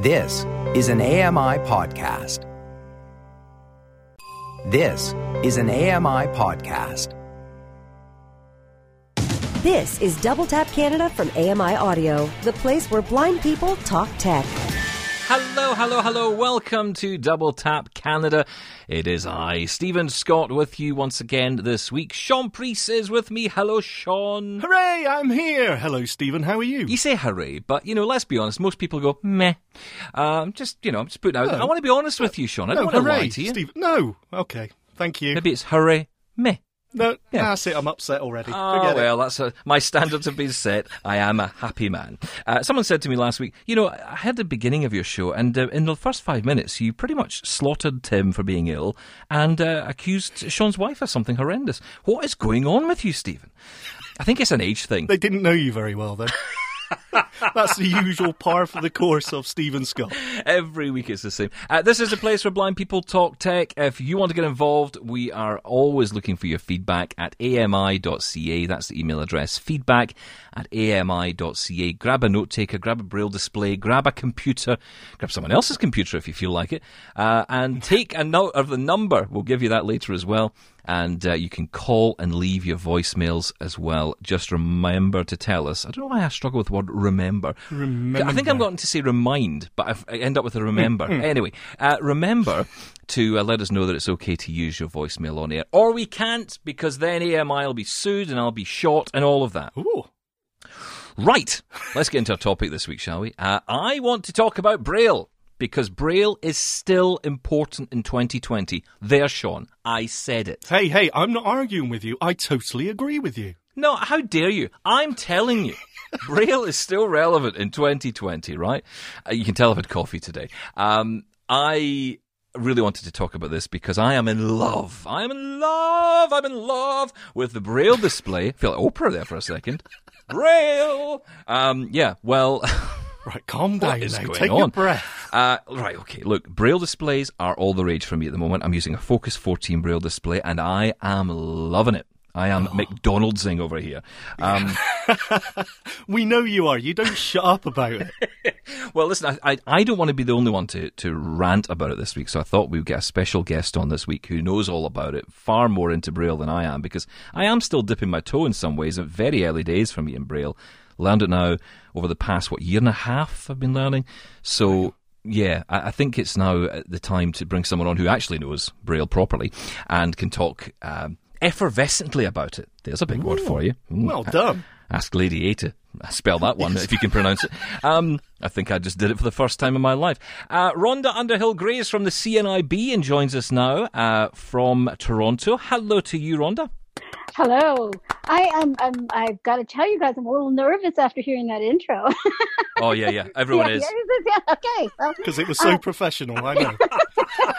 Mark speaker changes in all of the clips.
Speaker 1: This is an AMI podcast. This is an AMI podcast.
Speaker 2: This is Double Tap Canada from AMI Audio, the place where blind people talk tech.
Speaker 3: Hello, hello, hello. Welcome to Double Tap Canada. It is I, Stephen Scott, with you once again this week. Sean Priest is with me. Hello, Sean.
Speaker 4: Hooray, I'm here. Hello, Stephen. How are you?
Speaker 3: You say hooray, but you know, let's be honest. Most people go meh. Um, just you know, I'm just putting out.
Speaker 4: No.
Speaker 3: I want to be honest with you, Sean. I don't
Speaker 4: no,
Speaker 3: want to
Speaker 4: hooray,
Speaker 3: lie to you.
Speaker 4: Stephen. No. Okay. Thank you.
Speaker 3: Maybe it's hooray meh.
Speaker 4: No,
Speaker 3: Yeah.
Speaker 4: that's it. I'm upset already.
Speaker 3: Oh,
Speaker 4: Forget
Speaker 3: well, that's a, my standards have been set. I am a happy man. Uh, someone said to me last week, you know, I had the beginning of your show, and uh, in the first five minutes, you pretty much slaughtered Tim for being ill and uh, accused Sean's wife of something horrendous. What is going on with you, Stephen? I think it's an age thing.
Speaker 4: They didn't know you very well, though. that's the usual par for the course of Stephen Scott.
Speaker 3: Every week it's the same. Uh, this is a place where blind people talk tech. If you want to get involved, we are always looking for your feedback at ami.ca. That's the email address. Feedback at ami.ca. Grab a note taker, grab a braille display, grab a computer, grab someone else's computer if you feel like it, uh, and take a note of the number. We'll give you that later as well. And uh, you can call and leave your voicemails as well. Just remember to tell us. I don't know why I struggle with the word remember.
Speaker 4: Remember.
Speaker 3: I think I'm going to say remind, but I end up with a remember.
Speaker 4: Mm,
Speaker 3: anyway, uh, remember to uh, let us know that it's okay to use your voicemail on air. Or we can't, because then AMI will be sued and I'll be shot and all of that.
Speaker 4: Ooh.
Speaker 3: Right, let's get into our topic this week, shall we? Uh, I want to talk about Braille. Because Braille is still important in 2020. There, Sean, I said it.
Speaker 4: Hey, hey, I'm not arguing with you. I totally agree with you.
Speaker 3: No, how dare you? I'm telling you. Braille is still relevant in 2020, right? Uh, you can tell I've had coffee today. Um, I really wanted to talk about this because I am in love. I am in love. I'm in love with the Braille display. I feel like Oprah there for a second. Braille. Um, yeah, well.
Speaker 4: Right, calm down
Speaker 3: is
Speaker 4: now.
Speaker 3: going
Speaker 4: Take
Speaker 3: on?
Speaker 4: a breath.
Speaker 3: Uh, right, okay. Look, Braille displays are all the rage for me at the moment. I'm using a Focus 14 Braille display, and I am loving it. I am
Speaker 4: Oh.
Speaker 3: McDonald'sing over here. Um,
Speaker 4: We know you are. You don't shut up about it.
Speaker 3: well, listen, I, I, I don't want to be the only one to, to rant about it this week, so I thought we would get a special guest on this week who knows all about it, far more into Braille than I am, because I am still dipping my toe in some ways. At very early days for me in Braille. Learned it now over the past, what, year and a half I've been learning. So, yeah, I, I think it's now the time to bring someone on who actually knows Braille properly and can talk um, effervescently about it. There's a big word for you. Mm.
Speaker 4: Well done.
Speaker 3: Ask Lady A to spell that one if you can pronounce it. Um, I think I just did it for the first time in my life. Uh, Rhonda Underhill Grace from the CNIB and joins us now uh, from Toronto. Hello to you, Rhonda.
Speaker 5: Hello. I am. I'm, I've got to tell you guys, I'm a little nervous after hearing that intro.
Speaker 3: Oh yeah, yeah. Everyone
Speaker 5: yeah,
Speaker 3: is.
Speaker 5: yeah, yeah, okay. Well,
Speaker 4: Because it was so uh, professional, I know.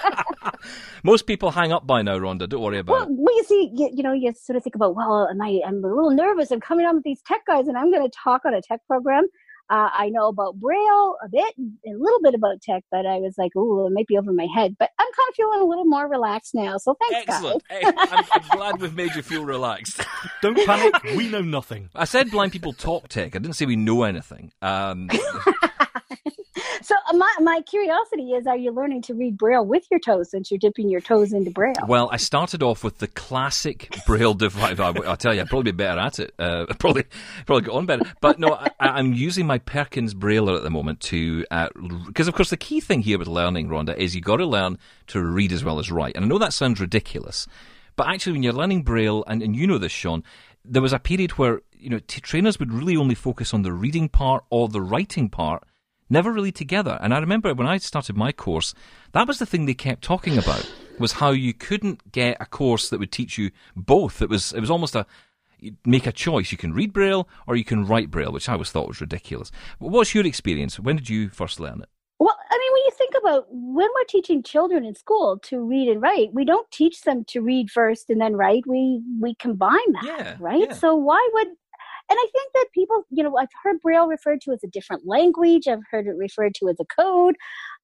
Speaker 3: Most people hang up by now, Rhonda. Don't worry about
Speaker 5: well,
Speaker 3: it.
Speaker 5: well, you see, you, you know, you sort of think about, well, am I, I'm a little nervous. I'm coming on with these tech guys, and I'm going to talk on a tech program. Uh, I know about Braille a bit, and a little bit about tech, but I was like, oh, it might be over my head. But I'm kind of feeling a little more relaxed now. So thanks,
Speaker 3: Excellent.
Speaker 5: guys.
Speaker 3: I'm, I'm glad we've made you feel relaxed.
Speaker 4: Don't panic. We know nothing.
Speaker 3: I said blind people talk tech. I didn't say we know anything. Um,
Speaker 5: So uh, my my curiosity is, are you learning to read Braille with your toes since you're dipping your toes into Braille?
Speaker 3: Well, I started off with the classic Braille device. I, will tell you, I'd probably be better at it. Uh, probably, probably got on better. But no, I, I'm using my Perkins Brailler at the moment to, because of course the key thing here with learning, Rhonda, is you got to learn to read as well as write. And I know that sounds ridiculous, but actually, when you're learning Braille, and, and you know this, Sean, there was a period where you know t- trainers would really only focus on the reading part or the writing part never really together. And I remember when I started my course, that was the thing they kept talking about was how you couldn't get a course that would teach you both. It was it was almost a you make a choice. You can read Braille or you can write Braille, which I always thought was ridiculous. But what's your experience? When did you first learn it?
Speaker 5: Well, I mean, when you think about when we're teaching children in school to read and write, we don't teach them to read first and then write. We we combine that,
Speaker 3: Yeah,
Speaker 5: right?
Speaker 3: yeah.
Speaker 5: So why would I think that people, you know, I've heard Braille referred to as a different language. I've heard it referred to as a code.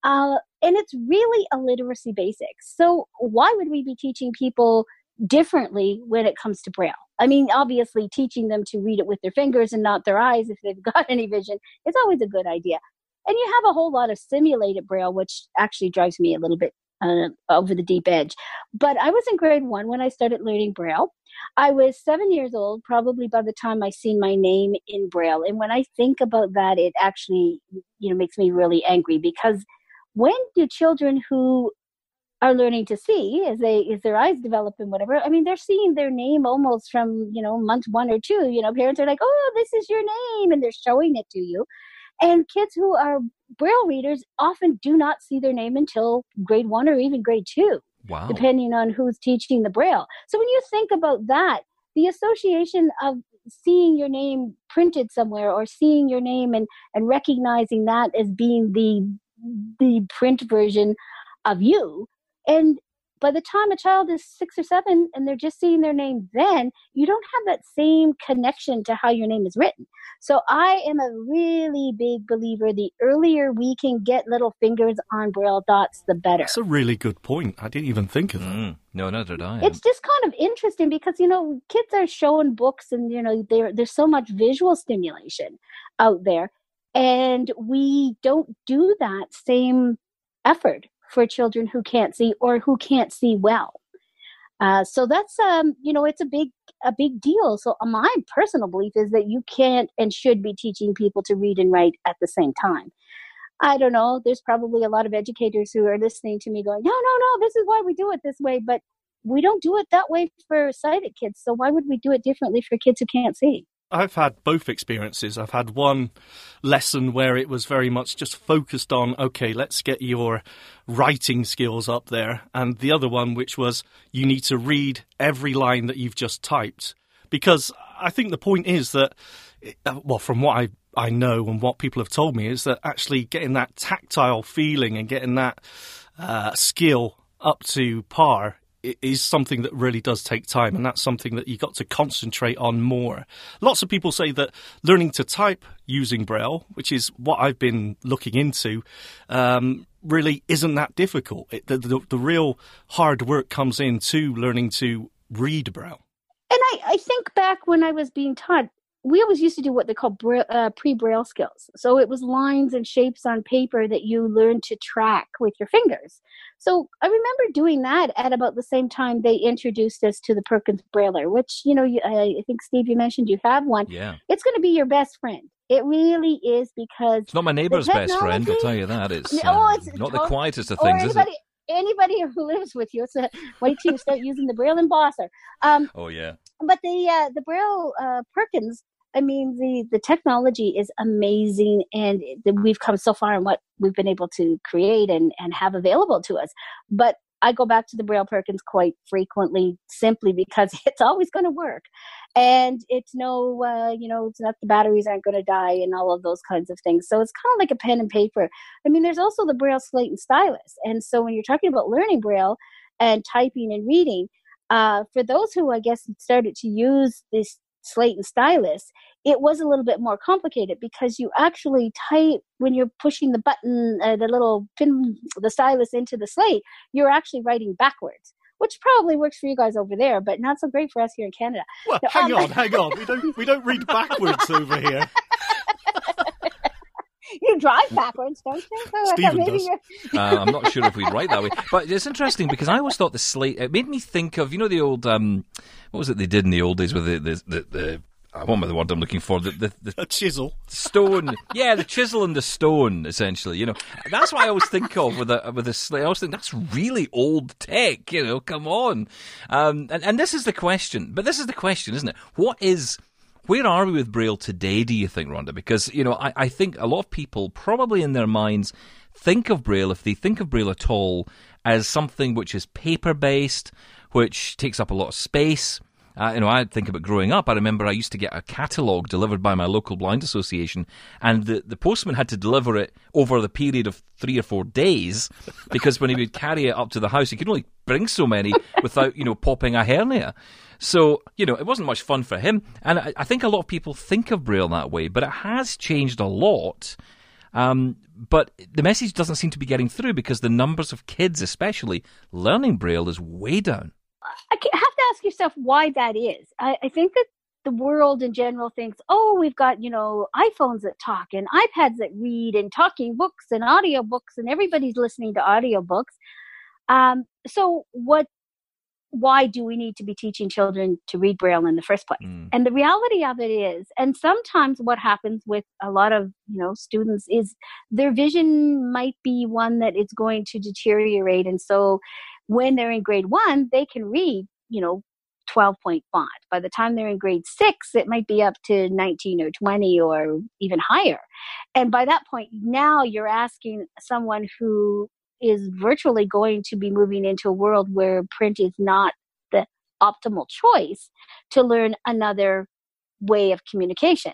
Speaker 5: Uh, and it's really a literacy basics. So why would we be teaching people differently when it comes to Braille? I mean, obviously, teaching them to read it with their fingers and not their eyes if they've got any vision is always a good idea. and you have a whole lot of simulated braille, which actually drives me a little bit uh, over the deep edge. But I was in grade one when I started learning braille. I was seven years old, probably by the time I seen my name in braille. And when I think about that, it actually, you know, makes me really angry because when do children who are learning to see as they as their eyes develop and whatever i mean they're seeing their name almost from you know month one or two you know parents are like oh this is your name and they're showing it to you and kids who are braille readers often do not see their name until grade one or even grade two
Speaker 3: Wow.
Speaker 5: depending on who's teaching the braille so when you think about that the association of seeing your name printed somewhere or seeing your name and and recognizing that as being the the print version of you and by the time a child is six or seven and they're just seeing their name then, you don't have that same connection to how your name is written. So I am a really big believer the earlier we can get little fingers on braille dots, the better.
Speaker 4: That's a really good point. I didn't even think of that.
Speaker 3: Mm, no, neither did I.
Speaker 5: It's just kind of interesting because you know kids are showing books and you know there's so much visual stimulation out there and we don't do that same effort for children who can't see or who can't see well. Uh, so that's um, you know it's a big a big deal. So my personal belief is that you can't and should be teaching people to read and write at the same time. I don't know. There's probably a lot of educators who are listening to me going, no, no, no, this is why we do it this way. But we don't do it that way for sighted kids. So why would we do it differently for kids who can't see?
Speaker 4: I've had both experiences. I've had one lesson where it was very much just focused on, okay, let's get your writing skills up there. And the other one, which was you need to read every line that you've just typed. Because I think the point is that, uh, well, from what I, I know and what people have told me, is that actually getting that tactile feeling and getting that uh, skill up to par is something that really does take time, and that's something that you got to concentrate on more. Lots of people say that learning to type using Braille, which is what I've been looking into, um, really isn't that difficult. It, the, the, the real hard work comes in to learning to read Braille.
Speaker 5: And I, I think back when I was being taught, we always used to do what they call bra- uh, pre-braille skills. So it was lines and shapes on paper that you learned to track with your fingers. So I remember doing that at about the same time they introduced us to the Perkins Brailler, which you know, you, I think Steve, you mentioned you have one.
Speaker 3: Yeah.
Speaker 5: It's going to be your best friend. It really is because
Speaker 3: It's not my
Speaker 5: neighbor's
Speaker 3: best friend, I'll tell you that. It's, uh,
Speaker 5: it's
Speaker 3: not the quietest of things, is
Speaker 5: anybody,
Speaker 3: it?
Speaker 5: anybody who lives with you. It's a wait till you start using the Braille embosser. Um,
Speaker 3: Oh, yeah.
Speaker 5: but the uh, the Braille uh, Perkins, I mean, the the technology is amazing, and we've come so far in what we've been able to create and and have available to us. But I go back to the Braille Perkins quite frequently, simply because it's always going to work, and it's no, uh, you know, it's not the batteries aren't going to die and all of those kinds of things. So it's kind of like a pen and paper. I mean, there's also the Braille slate and stylus, and so when you're talking about learning Braille and typing and reading, uh, for those who I guess started to use this slate and stylus, it was a little bit more complicated because you actually type when you're pushing the button, uh, the little pin, the stylus into the slate, you're actually writing backwards. Which probably works for you guys over there, but not so great for us here in Canada.
Speaker 4: Well, hang
Speaker 5: um,
Speaker 4: on, hang on. We don't we don't read backwards over here.
Speaker 5: You drive backwards, don't you? So
Speaker 4: Stephen does.
Speaker 5: You're...
Speaker 3: uh, I'm not sure if we'd write that way, but it's interesting because I always thought the slate. It made me think of you know the old um, what was it they did in the old days with the the the. the I want the word I'm looking for. The, the, the
Speaker 4: A chisel.
Speaker 3: stone, yeah, the chisel and the stone, essentially. You know, that's what I always think of with a with a slate. I always think that's really old tech. You know, come on. Um, and and this is the question, but this is the question, isn't it? What is where are we with Braille today, do you think, Rhonda? Because, you know, I, I think a lot of people probably in their minds think of Braille, if they think of Braille at all, as something which is paper based, which takes up a lot of space. Uh, you know, I think about growing up. I remember I used to get a catalogue delivered by my local blind association, and the, the postman had to deliver it over the period of three or four days because when he would carry it up to the house, he could only bring so many without, you know, popping a hernia. So, you know, it wasn't much fun for him. And I, I think a lot of people think of Braille that way, but it has changed a lot. Um, but the message doesn't seem to be getting through because the numbers of kids, especially, learning Braille is way down.
Speaker 5: I have to ask yourself why that is. I, I think that the world in general thinks, oh, we've got, you know, iPhones that talk and iPads that read and talking books and audiobooks and everybody's listening to audiobooks. Um, so what why do we need to be teaching children to read braille in the first place mm. and the reality of it is and sometimes what happens with a lot of you know students is their vision might be one that is going to deteriorate and so when they're in grade 1 they can read you know 12 point font. By the time they're in grade six, it might be up to 19 or 20 or even higher. And by that point, now you're asking someone who is virtually going to be moving into a world where print is not the optimal choice to learn another way of communication.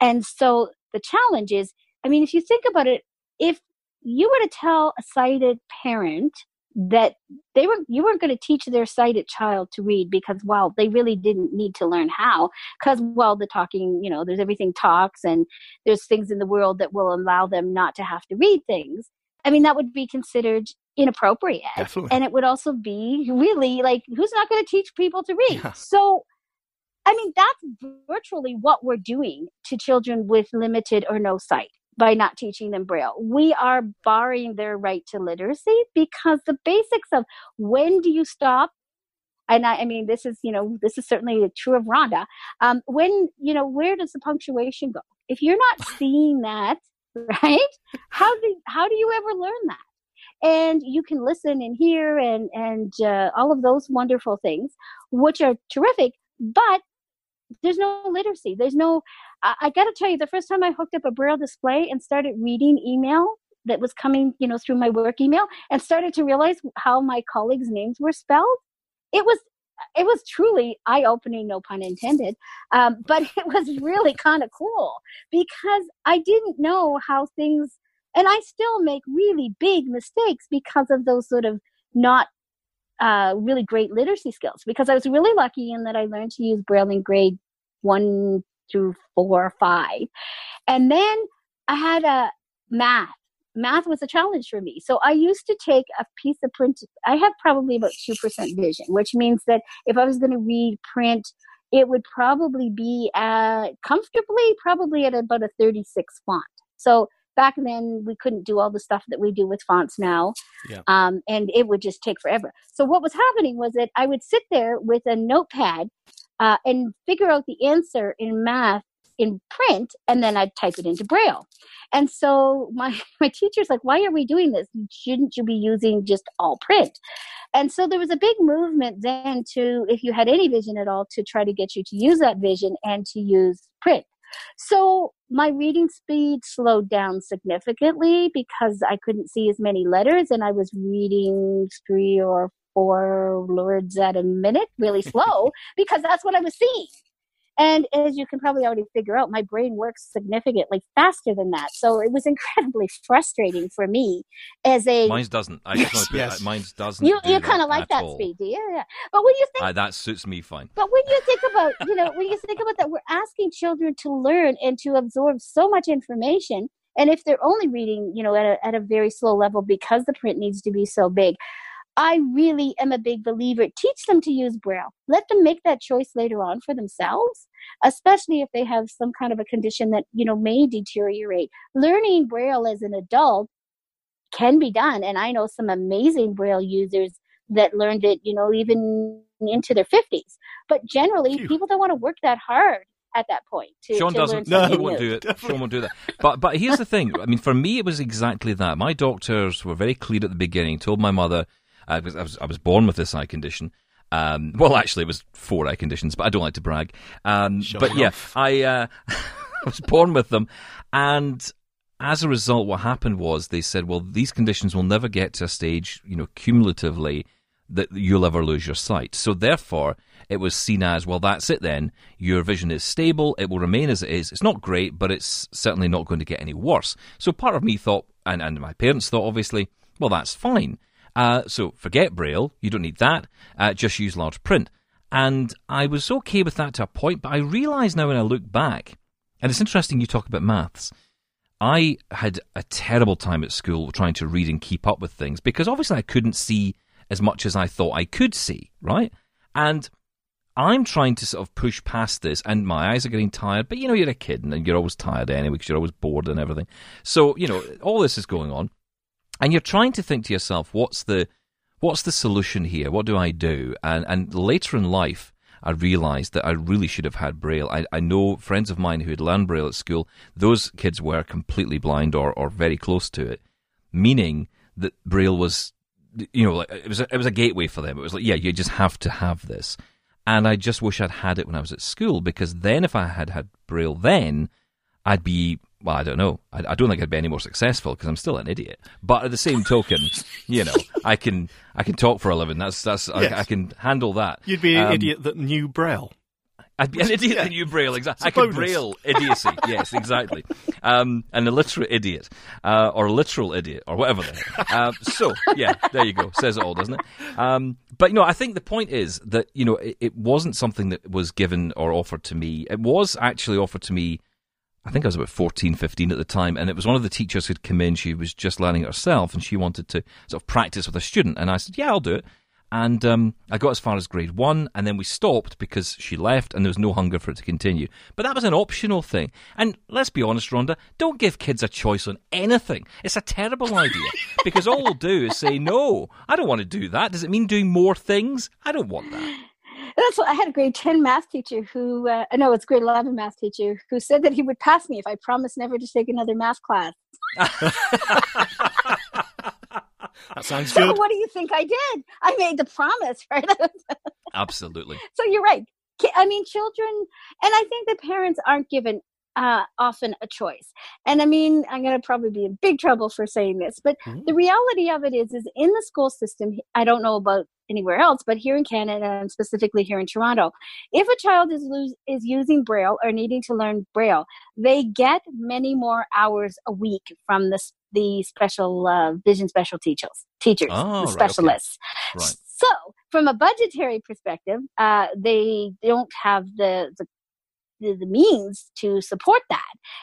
Speaker 5: And so the challenge is I mean, if you think about it, if you were to tell a sighted parent that they were you weren't going to teach their sighted child to read because well they really didn't need to learn how because well the talking you know there's everything talks and there's things in the world that will allow them not to have to read things i mean that would be considered inappropriate
Speaker 4: Definitely.
Speaker 5: and it would also be really like who's not going to teach people to read yeah. so i mean that's virtually what we're doing to children with limited or no sight by not teaching them Braille. We are barring their right to literacy because the basics of when do you stop? And I, I mean, this is, you know, this is certainly true of Rhonda. Um, when, you know, where does the punctuation go? If you're not seeing that, right? How do, how do you ever learn that? and you can listen and hear and and uh, all of those wonderful things which are terrific but there's no literacy there's no I, I got to tell you, the first time I hooked up a braille display and started reading email that was coming, you know, through my work email, and started to realize how my colleagues' names were spelled, it was it was truly eye opening, no pun intended. Um, but it was really kind of cool because I didn't know how things, and I still make really big mistakes because of those sort of not uh, really great literacy skills. Because I was really lucky in that I learned to use Braille in grade one through four or five. And then I had a math. Math was a challenge for me. So I used to take a piece of print. I have probably about 2% vision, which means that if I was going to read print, it would probably be at, comfortably, probably at about a 36 font. So back then we couldn't do all the stuff that we do with fonts now yeah. um, and it would just take forever so what was happening was that i would sit there with a notepad uh, and figure out the answer in math in print and then I'd type it into braille. And so my my teacher's like, "Why are we doing this? Shouldn't you be using just all print?" And so there was a big movement then to if you had any vision at all to try to get you to use that vision and to use print. So my reading speed slowed down significantly because I couldn't see as many letters and I was reading three or four words at a minute, really slow, because that's what I was seeing. And as you can probably already figure out, my brain works significantly faster than that. So it was incredibly frustrating for me as a.
Speaker 3: Mine doesn't. I just yes. Mine doesn't.
Speaker 5: You,
Speaker 3: you
Speaker 5: kind of like that
Speaker 3: all.
Speaker 5: speed, do you? Yeah. But when you think.
Speaker 3: Uh, that suits me fine.
Speaker 5: But when you think about, you know, when you think about that, we're asking children to learn and to absorb so much information. And if they're only reading, you know, at a, at a very slow level because the print needs to be so big, I really am a big believer. Teach them to use Braille. Let them make that choice later on for themselves, especially if they have some kind of a condition that, you know, may deteriorate. Learning Braille as an adult can be done. And I know some amazing Braille users that learned it, you know, even into their 50s. But generally, Phew. people don't want to work that hard at that point. To,
Speaker 3: Sean
Speaker 5: to
Speaker 3: doesn't. No, he won't do it. Definitely. Sean won't do that. But but here's the thing. I mean, for me, it was exactly that. My doctors were very clear at the beginning. Told my mother I was, I was, I was born with this eye condition. Um, well, actually, it was four eye conditions, but I don't like to brag. Um, but yeah, I, uh, I was born with them, and as a result, what happened was they said, well, these conditions will never get to a stage, you know, cumulatively that you'll ever lose your sight. So therefore, it was seen as, well, that's it then. Your vision is stable. It will remain as it is. It's not great, but it's certainly not going to get any worse. So part of me thought, and, and my parents thought, obviously, well, that's fine. Uh, so forget Braille, you don't need that, uh, just use large print. And I was okay with that to a point, but I realise now when I look back, and it's interesting you talk about maths. I had a terrible time at school trying to read and keep up with things because obviously I couldn't see as much as I thought I could see, right? And I'm trying to sort of push past this, and my eyes are getting tired. But you know, you're a kid, and you're always tired anyway because you're always bored and everything. So you know, all this is going on, and you're trying to think to yourself, what's the what's the solution here? What do I do? And and later in life, I realised that I really should have had Braille. I, I know friends of mine who had learned Braille at school; those kids were completely blind or or very close to it, meaning that Braille was, you know, like, it was a, it was a gateway for them. It was like, yeah, you just have to have this. And I just wish I'd had it when I was at school because then, if I had had Braille then, I'd be well, I don't know. I, I, don't think I'd be any more successful because I'm still an idiot. But at the same token, you know, I can I can talk for a living. That's that's yes. I, I, can handle that.
Speaker 4: You'd be an um, idiot that knew Braille.
Speaker 3: I'd be an idiot yeah. that knew Braille. Exactly. I could Braille idiocy. yes, exactly. Um, an illiterate idiot, uh, or a literal idiot, or whatever. Uh, so, yeah, there you go. Says it all, doesn't it? Um, but you know, I think the point is that you know it, it wasn't something that was given or offered to me. It was actually offered to me I think I was about 14, 15 at the time, and it was one of the teachers who'd come in. She was just learning it herself, and she wanted to sort of practice with a student. And I said, "Yeah, I'll do it." And um, I got as far as grade one, and then we stopped because she left, and there was no hunger for it to continue. But that was an optional thing. And let's be honest, Rhonda, don't give kids a choice on anything. It's a terrible idea because all they'll do is say, "No, I don't want to do that." Does it mean doing more things? I don't want that.
Speaker 5: That's what I had a grade 10 math teacher who, uh, no, it's grade 11 math teacher who said that he would pass me if I promised never to take another math class.
Speaker 4: that sounds
Speaker 5: so
Speaker 4: good.
Speaker 5: what do you think I did? I made the promise, right?
Speaker 3: Absolutely.
Speaker 5: So you're right. I mean, children, and I think the parents aren't given uh, often a choice. And I mean, I'm going to probably be in big trouble for saying this, but mm-hmm. the reality of it is, is in the school system, I don't know about anywhere else, but here in Canada and specifically here in Toronto, if a child is lose, is using Braille or needing to learn Braille, they get many more hours a week from the the special uh, vision special teachers, teachers, oh, the specialists. Right, okay. right. So, from a budgetary perspective, uh, they don't have the, the the, the means to support that.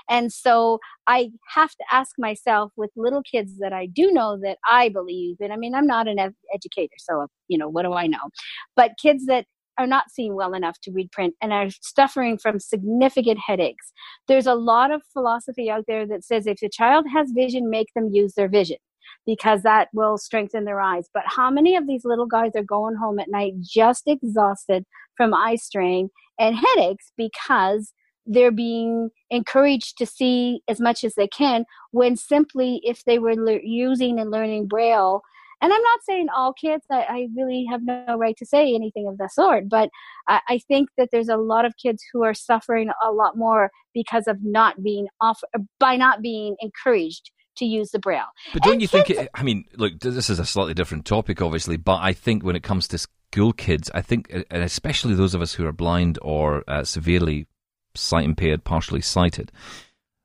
Speaker 5: And so I have to ask myself with little kids that I do know that I believe, and I mean, I'm not an ed- educator, so, you know, what do I know? But kids that are not seeing well enough to read print and are suffering from significant headaches. There's a lot of philosophy out there that says if a child has vision, make them use their vision because that will strengthen their eyes. But how many of these little guys are going home at night just exhausted from eye strain and headaches because they're being encouraged to see as much as they can when simply if they were le- using and learning braille and i'm not saying all kids I, I, really have no right to say anything of the sort but I, I, think that there's a lot of kids who are suffering a lot more because of not being off by not being encouraged to use the braille
Speaker 3: but don't and you think it, i mean look this is a slightly different topic obviously but i think when it comes to school kids, I think, and especially those of us who are blind or uh, severely sight impaired, partially sighted,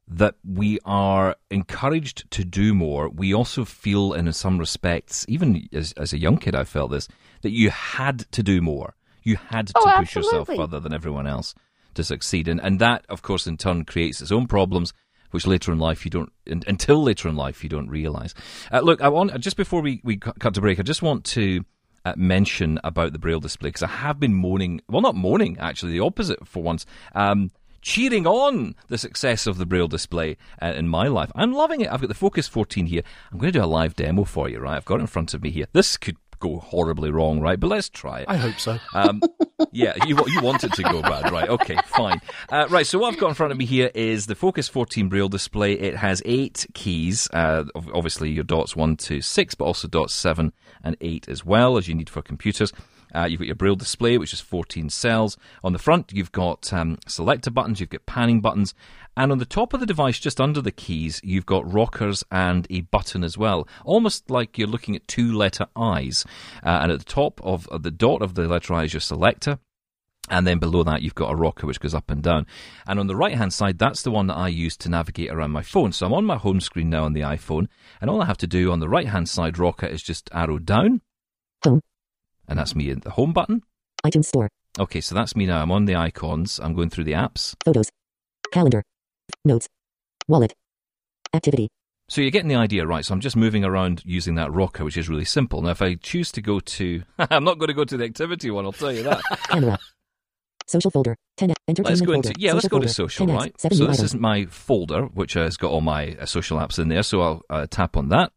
Speaker 3: that we are encouraged to do more. We also feel, in some respects, even as, as a young kid, I felt this, that you had to do more. You had to
Speaker 5: oh,
Speaker 3: push yourself further than everyone else to succeed. And, and that, of course, in turn creates its own problems which later in life you don't until later in life you don't realize. Uh, look, I want just before we, we cut to break, I just want to uh, mention about the Braille display because I have been moaning, well, not moaning, actually, the opposite for once. Um, cheering on the success of the Braille display uh, in my life. I'm loving it. I've got the Focus 14 here. I'm going to do a live demo for you, right? I've got it in front of me here. This could go horribly wrong, right? But let's try it.
Speaker 4: I hope so. Um,
Speaker 3: yeah, you you want it to go bad, right? Okay, fine. Uh, right, so what I've got in front of me here is the Focus 14 Braille display. It has eight keys, uh, obviously your dots one to six, but also dots seven and eight as well as you need for computers. Uh, you've got your Braille display, which is 14 cells. On the front, you've got um, selector buttons, you've got panning buttons, and on the top of the device, just under the keys, you've got rockers and a button as well, almost like you're looking at two letter I's. Uh, and at the top of, the dot of the letter I is your selector. And then below that, you've got a rocker which goes up and down. And on the right hand side, that's the one that I use to navigate around my phone. So I'm on my home screen now on the iPhone. And all I have to do on the right hand side rocker is just arrow down. And that's me in the home button.
Speaker 6: iTunes Store.
Speaker 3: Okay, so that's me now. I'm on the icons. I'm going through the apps.
Speaker 6: Photos. Calendar. Notes. Wallet. Activity.
Speaker 3: So you're getting the idea, right? So I'm just moving around using that rocker, which is really simple. Now, if I choose to go to, I'm not going to go to the activity one, I'll tell you that.
Speaker 6: Camera. Social folder. 10
Speaker 3: Let's
Speaker 6: entertainment
Speaker 3: go
Speaker 6: folder.
Speaker 3: into yeah. Let's go to social,
Speaker 6: 10
Speaker 3: right? So this isn't my folder, which has got all my uh, social apps in there. So I'll uh, tap on that.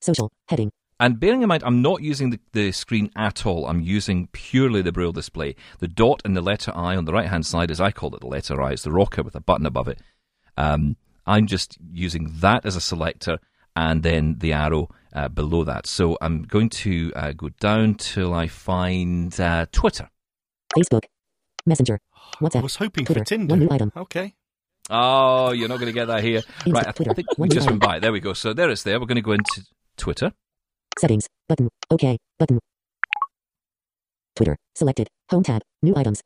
Speaker 6: Social. Heading.
Speaker 3: And bearing in mind, I'm not using the, the screen at all. I'm using purely the Braille display. The dot and the letter I on the right hand side, as I call it, the letter I, it's the rocker with a button above it. Um, I'm just using that as a selector and then the arrow uh, below that. So I'm going to uh, go down till I find uh, Twitter.
Speaker 6: Facebook. Messenger. WhatsApp.
Speaker 4: I was hoping
Speaker 6: Twitter.
Speaker 4: for Tinder.
Speaker 6: One new item.
Speaker 4: Okay.
Speaker 3: Oh, you're not going to get that here.
Speaker 6: Insta-
Speaker 3: right, I
Speaker 6: Twitter.
Speaker 3: think we
Speaker 6: One
Speaker 3: just
Speaker 6: item.
Speaker 3: went by. There we go. So there it's there. We're going to go into Twitter.
Speaker 6: Settings. Button. OK. Button. Twitter. Selected. Home tab. New items.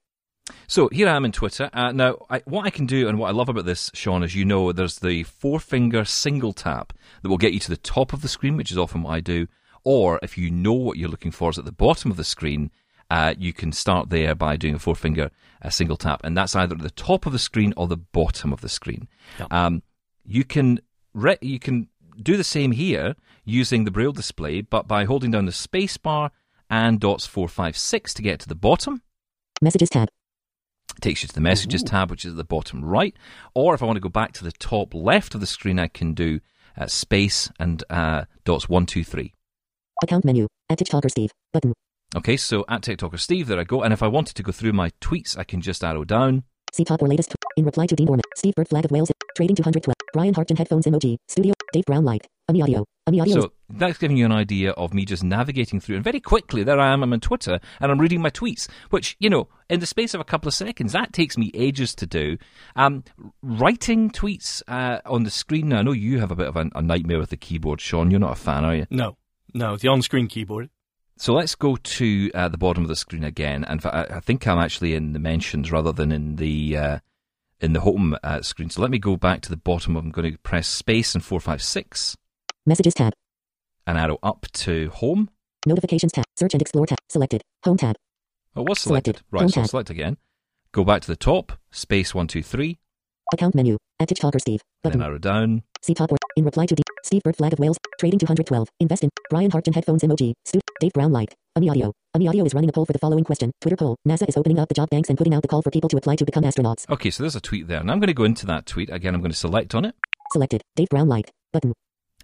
Speaker 3: So here I am in Twitter. Uh, now, I, what I can do and what I love about this, Sean, is you know there's the four finger single tap that will get you to the top of the screen, which is often what I do. Or if you know what you're looking for is at the bottom of the screen, uh, you can start there by doing a four finger uh, single tap, and that's either at the top of the screen or the bottom of the screen. Um, you can re- you can do the same here using the braille display, but by holding down the space bar and dots four five six to get to the bottom
Speaker 6: Messages tab.
Speaker 3: takes you to the messages tab, which is at the bottom right. Or if I want to go back to the top left of the screen, I can do uh, space and uh, dots one, two, three.
Speaker 6: Account menu. At TikToker Steve. Button.
Speaker 3: Okay, so at TikToker Steve, there I go. And if I wanted to go through my tweets, I can just arrow down.
Speaker 6: See top or latest. In reply to Dean Dorman. Steve Bird Flag of Wales. Trading 212. Brian Hartgen headphones emoji. Studio. Dave Brown light. Ami audio. Ami audio. is-
Speaker 3: So that's giving you an idea of me just navigating through. And very quickly, there I am. I'm on Twitter and I'm reading my tweets, which, you know, in the space of a couple of seconds, that takes me ages to do. Um, writing tweets uh, on the screen. Now, I know you have a bit of a, a nightmare with the keyboard, Sean. You're not a fan, are you?
Speaker 4: No. No, the on screen keyboard.
Speaker 3: So let's go to uh, the bottom of the screen again. And I, I think I'm actually in the mentions rather than in the uh, in the home uh, screen. So let me go back to the bottom. I'm going to press space and four five six,
Speaker 6: Messages tab.
Speaker 3: and arrow up to home.
Speaker 6: Notifications tab. Search and explore tab. Selected. Home tab.
Speaker 3: Oh, was selected.
Speaker 6: Selected.
Speaker 3: Right,
Speaker 6: Home
Speaker 3: so
Speaker 6: tab.
Speaker 3: select again. Go back to the top. Space one two three.
Speaker 6: Account menu. At TikToker Steve.
Speaker 3: Then
Speaker 6: Button.
Speaker 3: arrow down.
Speaker 6: See top in reply to D. Steve Bird Flag of Wales. Trading 212. Invest in. Brian Hartgen headphones emoji. Stu. Dave Brown light. Ami audio. Ami audio is running a poll for the following question. Twitter poll. NASA is opening up the job banks and putting out the call for people to apply to become astronauts.
Speaker 3: Okay, so there's a tweet there, and I'm going to go into that tweet again. I'm going to select on it.
Speaker 6: Selected. Dave Brown light. Button.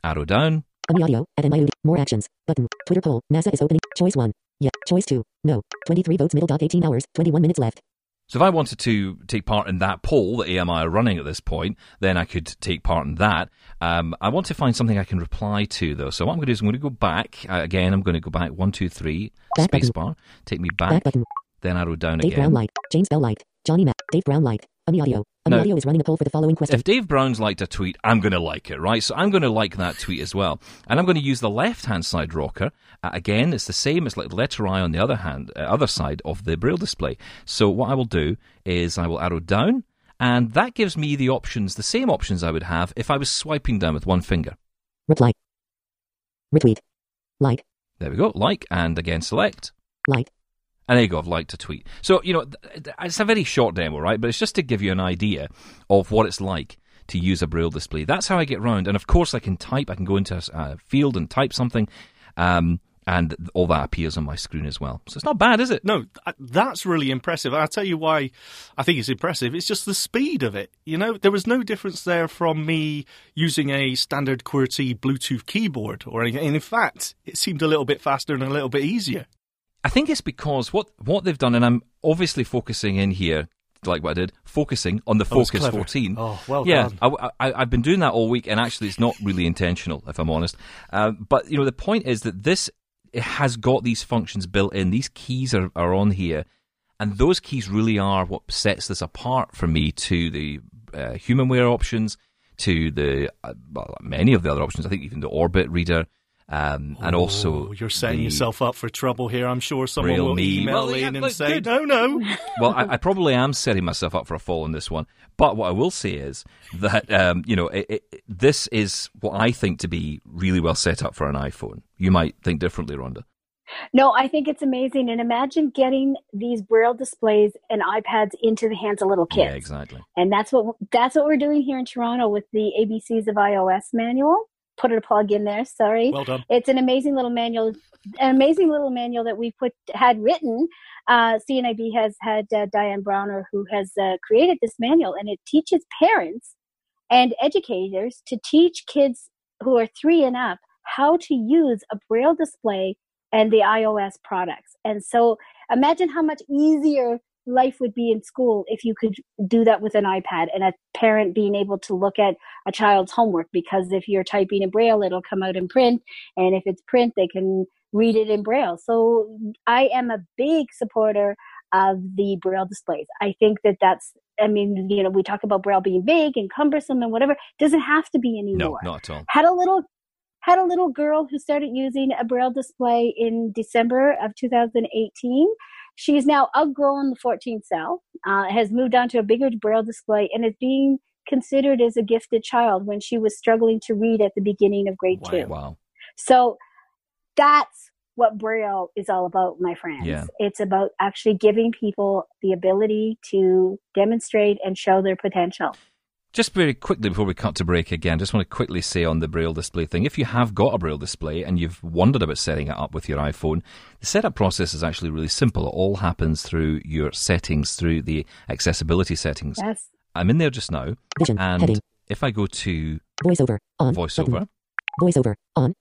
Speaker 3: Arrow down.
Speaker 6: Ami audio. At NIUD. More actions. Button. Twitter poll. NASA is opening. Choice 1. Yeah. Choice 2. No. 23 votes middle dot 18 hours. 21 minutes left.
Speaker 3: So if I wanted to take part in that poll that AMI are running at this point, then I could take part in that. Um, I want to find something I can reply to though. So what I'm going to do is I'm going to go back uh, again. I'm going to go back one, two, three,
Speaker 6: Back
Speaker 3: spacebar. Take me
Speaker 6: Back
Speaker 3: back. Then arrow down
Speaker 6: Dave Brown
Speaker 3: again.
Speaker 6: light. James Bell light. Johnny Matt. Dave Brown light. Ami audio. Ami
Speaker 3: No.
Speaker 6: audio is running a poll for the following question.
Speaker 3: If Dave Brown's liked a tweet, I'm going to like it, right? So I'm going to like that tweet as well. And I'm going to use the left-hand side rocker. Uh, again, it's the same. It's like letter I on the other hand, uh, other side of the braille display. So what I will do is I will arrow down, and that gives me the options, the same options I would have if I was swiping down with one finger.
Speaker 6: Reply. Retweet. Like.
Speaker 3: There we go. Like, and again select.
Speaker 6: Like.
Speaker 3: And there you go, I've liked a tweet. So, you know, it's a very short demo, right? But it's just to give you an idea of what it's like to use a braille display. That's how I get round. And of course, I can type, I can go into a field and type something, um, and all that appears on my screen as well. So it's not bad, is it?
Speaker 4: No, that's really impressive. I'll tell you why I think it's impressive. It's just the speed of it. You know, there was no difference there from me using a standard QWERTY Bluetooth keyboard or anything. And in fact, it seemed a little bit faster and a little bit easier.
Speaker 3: I think it's because what what they've done, and I'm obviously focusing in here, like what I did, focusing on the
Speaker 4: was
Speaker 3: Focus 14.
Speaker 4: Oh, well
Speaker 3: yeah,
Speaker 4: done.
Speaker 3: I, I, I've been doing that all week, and actually, it's not really intentional, if I'm honest. Uh, but you know, the point is that this it has got these functions built in. These keys are, are on here, and those keys really are what sets this apart for me to the uh, humanware options, to the uh, well, many of the other options. I think even the Orbit reader. Um, and also,
Speaker 4: Oh, you're setting
Speaker 3: the-
Speaker 4: yourself up for trouble here. I'm sure someone
Speaker 3: Braille
Speaker 4: will
Speaker 3: me.
Speaker 4: email
Speaker 3: Well, yeah,
Speaker 4: in and
Speaker 3: look,
Speaker 4: say,
Speaker 3: good.
Speaker 4: no, no.
Speaker 3: well, I, I probably am setting myself up for a fall in this one. But what I will say is that um, you know it, it, this is what I think to be really well set up for an iPhone. You might think differently, Rhonda.
Speaker 5: No, I think it's amazing. And imagine getting these braille displays and iPads into the hands of little kids.
Speaker 3: Yeah, exactly.
Speaker 5: And that's what that's what we're doing here in Toronto with the ABCs of iOS manual. Put it a plug in there. Sorry.
Speaker 4: Well done.
Speaker 5: It's an amazing little manual, an amazing little manual that we put had written. Uh, CNIB has had uh, Diane Browner who has uh, created this manual, and it teaches parents and educators to teach kids who are three and up how to use a braille display and the iOS products. And so imagine how much easier life would be in school if you could do that with an iPad and a parent being able to look at a child's homework because if you're typing in braille it'll come out in print and if it's print they can read it in braille. So I am a big supporter of the braille displays. I think that that's I mean, you know, we talk about braille being big and cumbersome and whatever. It doesn't have to be anymore.
Speaker 3: No, not at all.
Speaker 5: Had a little had a little girl who started using a braille display in December of 2018. She's now outgrown in the 14 cell, uh, has moved on to a bigger braille display, and is being considered as a gifted child when she was struggling to read at the beginning of grade
Speaker 4: Wow.
Speaker 5: two.
Speaker 3: Wow.
Speaker 5: So that's what Braille is all about, my friends.
Speaker 3: Yeah.
Speaker 5: It's about actually giving people the ability to demonstrate and show their potential.
Speaker 3: Just very quickly before we cut to break again, just want to quickly say on the Braille display thing if you have got a Braille display and you've wondered about setting it up with your iPhone, the setup process is actually really simple. It all happens through your settings, through the accessibility settings.
Speaker 5: Yes.
Speaker 3: I'm in there just now,
Speaker 6: Vision.
Speaker 3: and
Speaker 6: Heading.
Speaker 3: if I go to
Speaker 6: Voiceover. On.
Speaker 3: VoiceOver,
Speaker 6: Button. Voiceover. On.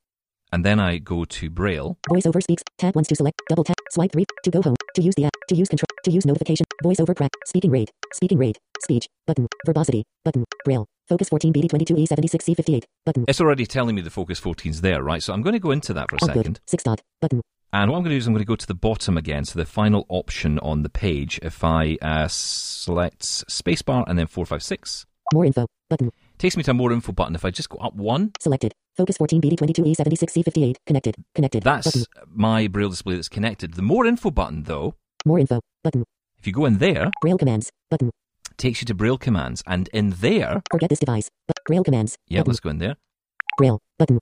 Speaker 3: and then I go to Braille,
Speaker 6: Voiceover speaks. Tab once to select. Double tap. Swipe three to go home. To use the app. To use control. To use notification. Voiceover crack. Speaking rate. Speaking rate. Speech. Button. Verbosity. Button. Braille. Focus 14 BD 22 E 76 C 58. Button.
Speaker 3: it's already telling me the Focus 14's there, right? So I'm going to go into that for a
Speaker 6: Output.
Speaker 3: second.
Speaker 6: Six dot. Button.
Speaker 3: And what I'm going to do is I'm going to go to the bottom again, so the final option on the page. If I uh, select spacebar and then 456,
Speaker 6: More info. Button.
Speaker 3: takes me to a more info button. If I just go up one,
Speaker 6: Selected. Focus 14 BD 22 E 76 C 58. Connected. Connected.
Speaker 3: that's
Speaker 6: Button.
Speaker 3: my Braille display that's connected. The more info button, though,
Speaker 6: More info. Button.
Speaker 3: if you go in there,
Speaker 6: Braille commands. Button.
Speaker 3: takes you to Braille commands. And in there,
Speaker 6: Forget this device. But Braille commands.
Speaker 3: yeah,
Speaker 6: Button.
Speaker 3: let's go in there.
Speaker 6: Braille. Button.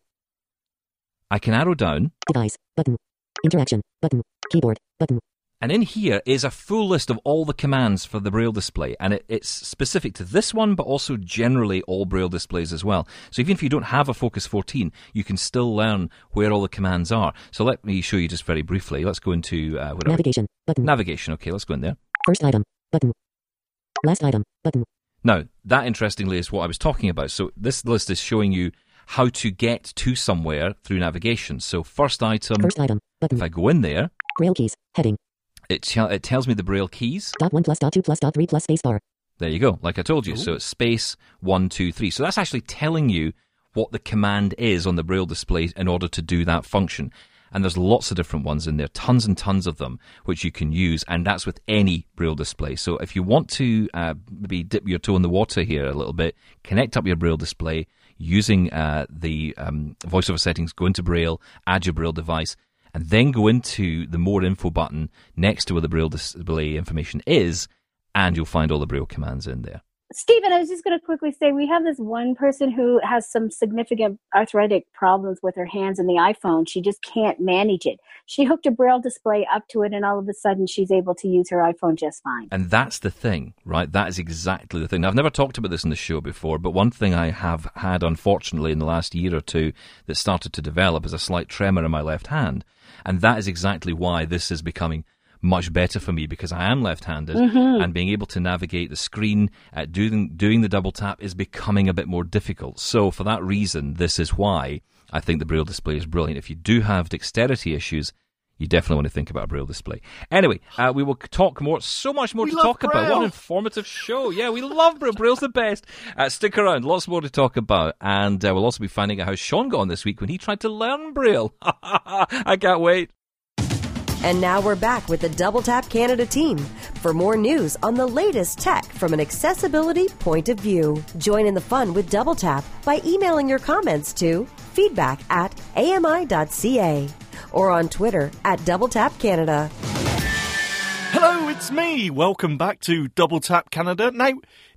Speaker 3: I can arrow down,
Speaker 6: Device. Button. Interaction. Button. Keyboard. Button.
Speaker 3: And in here is a full list of all the commands for the Braille display. And it, it's specific to this one, but also generally all Braille displays as well. So even if you don't have a Focus 14, you can still learn where all the commands are. So let me show you just very briefly. Let's go into uh?
Speaker 6: Navigation. Button.
Speaker 3: navigation. Okay, let's go in there.
Speaker 6: First item. Button. Last item. Button.
Speaker 3: Now, that interestingly is what I was talking about. So this list is showing you how to get to somewhere through navigation. So first item,
Speaker 6: First item. Button.
Speaker 3: if I go in there,
Speaker 6: Braille keys. Heading.
Speaker 3: It, tell it tells me the Braille keys.
Speaker 6: Dot one plus dot two plus dot three plus space bar.
Speaker 3: There you go, like I told you. So it's space one, two, three. So that's actually telling you what the command is on the Braille display in order to do that function. And there's lots of different ones in there, tons and tons of them, which you can use, and that's with any Braille display. So if you want to uh, maybe dip your toe in the water here a little bit, connect up your Braille display using uh, the um, voiceover settings, go into Braille, add your Braille device, and then go into the More Info button next to where the Braille display information is, and you'll find all the Braille commands in there.
Speaker 5: Stephen, I was just going to quickly say we have this one person who has some significant arthritic problems with her hands and the iPhone. She just can't manage it. She hooked a braille display up to it, and all of a sudden she's able to use her iPhone just fine.
Speaker 3: And that's the thing, right? That is exactly the thing. Now, I've never talked about this in the show before, but one thing I have had, unfortunately, in the last year or two that started to develop is a slight tremor in my left hand. And that is exactly why this is becoming much better for me because I am left-handed and being able to navigate the screen at doing doing the double tap is becoming a bit more difficult. So for that reason, this is why I think the braille display is brilliant. If you do have dexterity issues, you definitely want to think about a braille display. Anyway, uh, we will talk more, so much more
Speaker 4: We
Speaker 3: to talk about. What an informative show. Yeah, we love Braille. Braille's the best. Uh, stick around. Lots more to talk about. And uh, we'll also be finding out how Sean got on this week when he tried to learn Braille. I can't wait.
Speaker 2: And now we're back with the Double Tap Canada team for more news on the latest tech from an accessibility point of view. Join in the fun with Double Tap by emailing your comments to feedback at ami.ca or on Twitter at Double Tap Canada.
Speaker 4: Hello, it's me. Welcome back to Double Tap Canada. Now,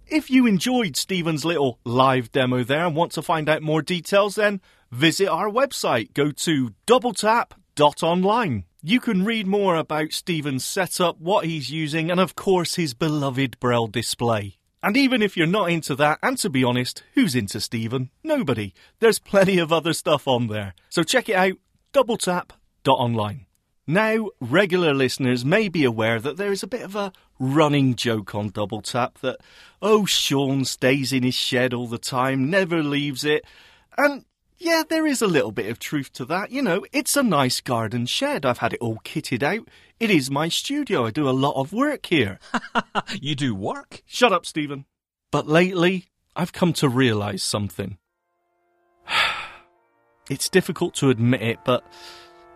Speaker 4: if you enjoyed Stephen's little live demo there and want to find out more details, then visit our website. Go to doubletap.online. You can read more about Stephen's setup, what he's using, and of course his beloved Braille display. And even if you're not into that, and to be honest, who's into Stephen? Nobody. There's plenty of other stuff on there. So check it out, doubletap.online. Now, regular listeners may be aware that there is a bit of a running joke on Double Tap that, oh, Sean stays in his shed all the time, never leaves it. And yeah, there is a little bit of truth to that. You know, it's a nice garden shed. I've had it all kitted out. It is my studio. I do a lot of work here.
Speaker 3: You do work?
Speaker 4: Shut up, Stephen. But lately, I've come to realise something. It's difficult to admit it, but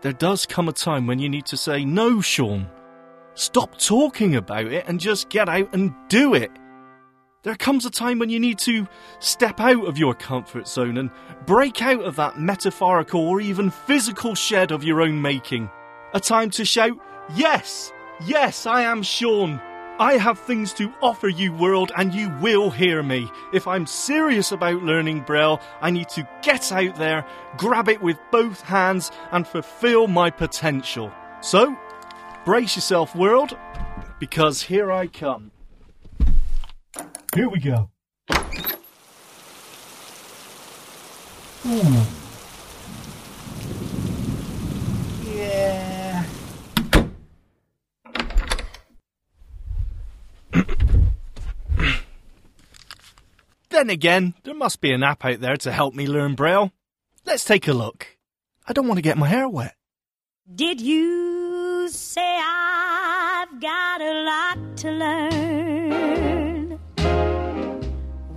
Speaker 4: there does come a time when you need to say, No, Sean. Stop talking about it and just get out and do it. There comes a time when you need to step out of your comfort zone and break out of that metaphorical or even physical shed of your own making. A time to shout, Yes, yes, I am Sean. I have things to offer you, world, and you will hear me. If I'm serious about learning Braille, I need to get out there, grab it with both hands, and fulfill my potential. So, brace yourself, world, because here I come. Here we go. Hmm. Yeah. Then again, there must be an app out there to help me learn Braille. Let's take a look. I don't want to get my hair wet.
Speaker 7: Did you say I've got a lot to learn?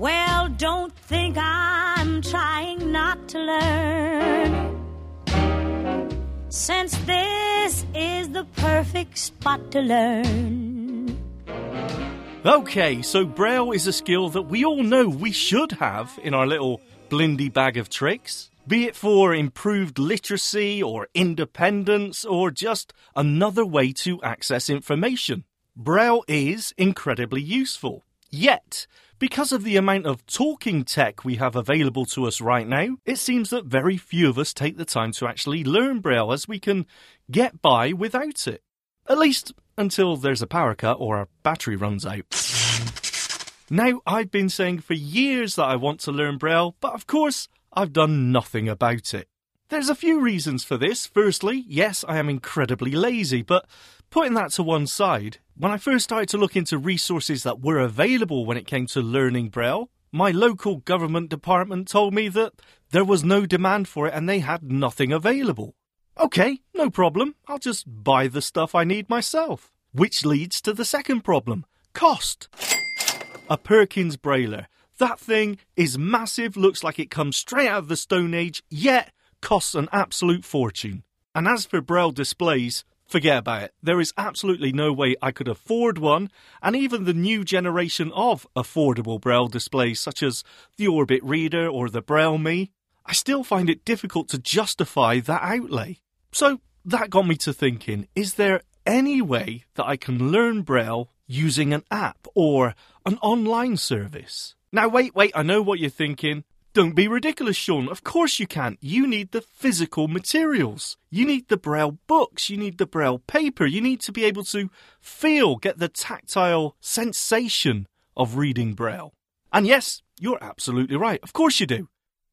Speaker 7: Well, don't think I'm trying not to learn. Since this is the perfect spot to learn.
Speaker 4: Okay, so Braille is a skill that we all know we should have in our little blindy bag of tricks. Be it for improved literacy or independence or just another way to access information. Braille is incredibly useful. Yet, because of the amount of talking tech we have available to us right now, it seems that very few of us take the time to actually learn Braille as we can get by without it. At least until there's a power cut or our battery runs out. Now, I've been saying for years that I want to learn Braille, but of course, I've done nothing about it. There's a few reasons for this. Firstly, yes, I am incredibly lazy, but putting that to one side, when I first started to look into resources that were available when it came to learning Braille, my local government department told me that there was no demand for it and they had nothing available. Okay, no problem. I'll just buy the stuff I need myself. Which leads to the second problem cost. A Perkins Brailler. That thing is massive, looks like it comes straight out of the Stone Age, yet costs an absolute fortune. And as for Braille displays, forget about it. There is absolutely no way I could afford one, and even the new generation of affordable Braille displays, such as the Orbit Reader or the Braille Me, I still find it difficult to justify that outlay. So that got me to thinking is there any way that I can learn Braille using an app or an online service? Now, wait, wait, I know what you're thinking. Don't be ridiculous, Sean. Of course you can. You need the physical materials. You need the Braille books. You need the Braille paper. You need to be able to feel, get the tactile sensation of reading Braille. And yes, you're absolutely right. Of course you do.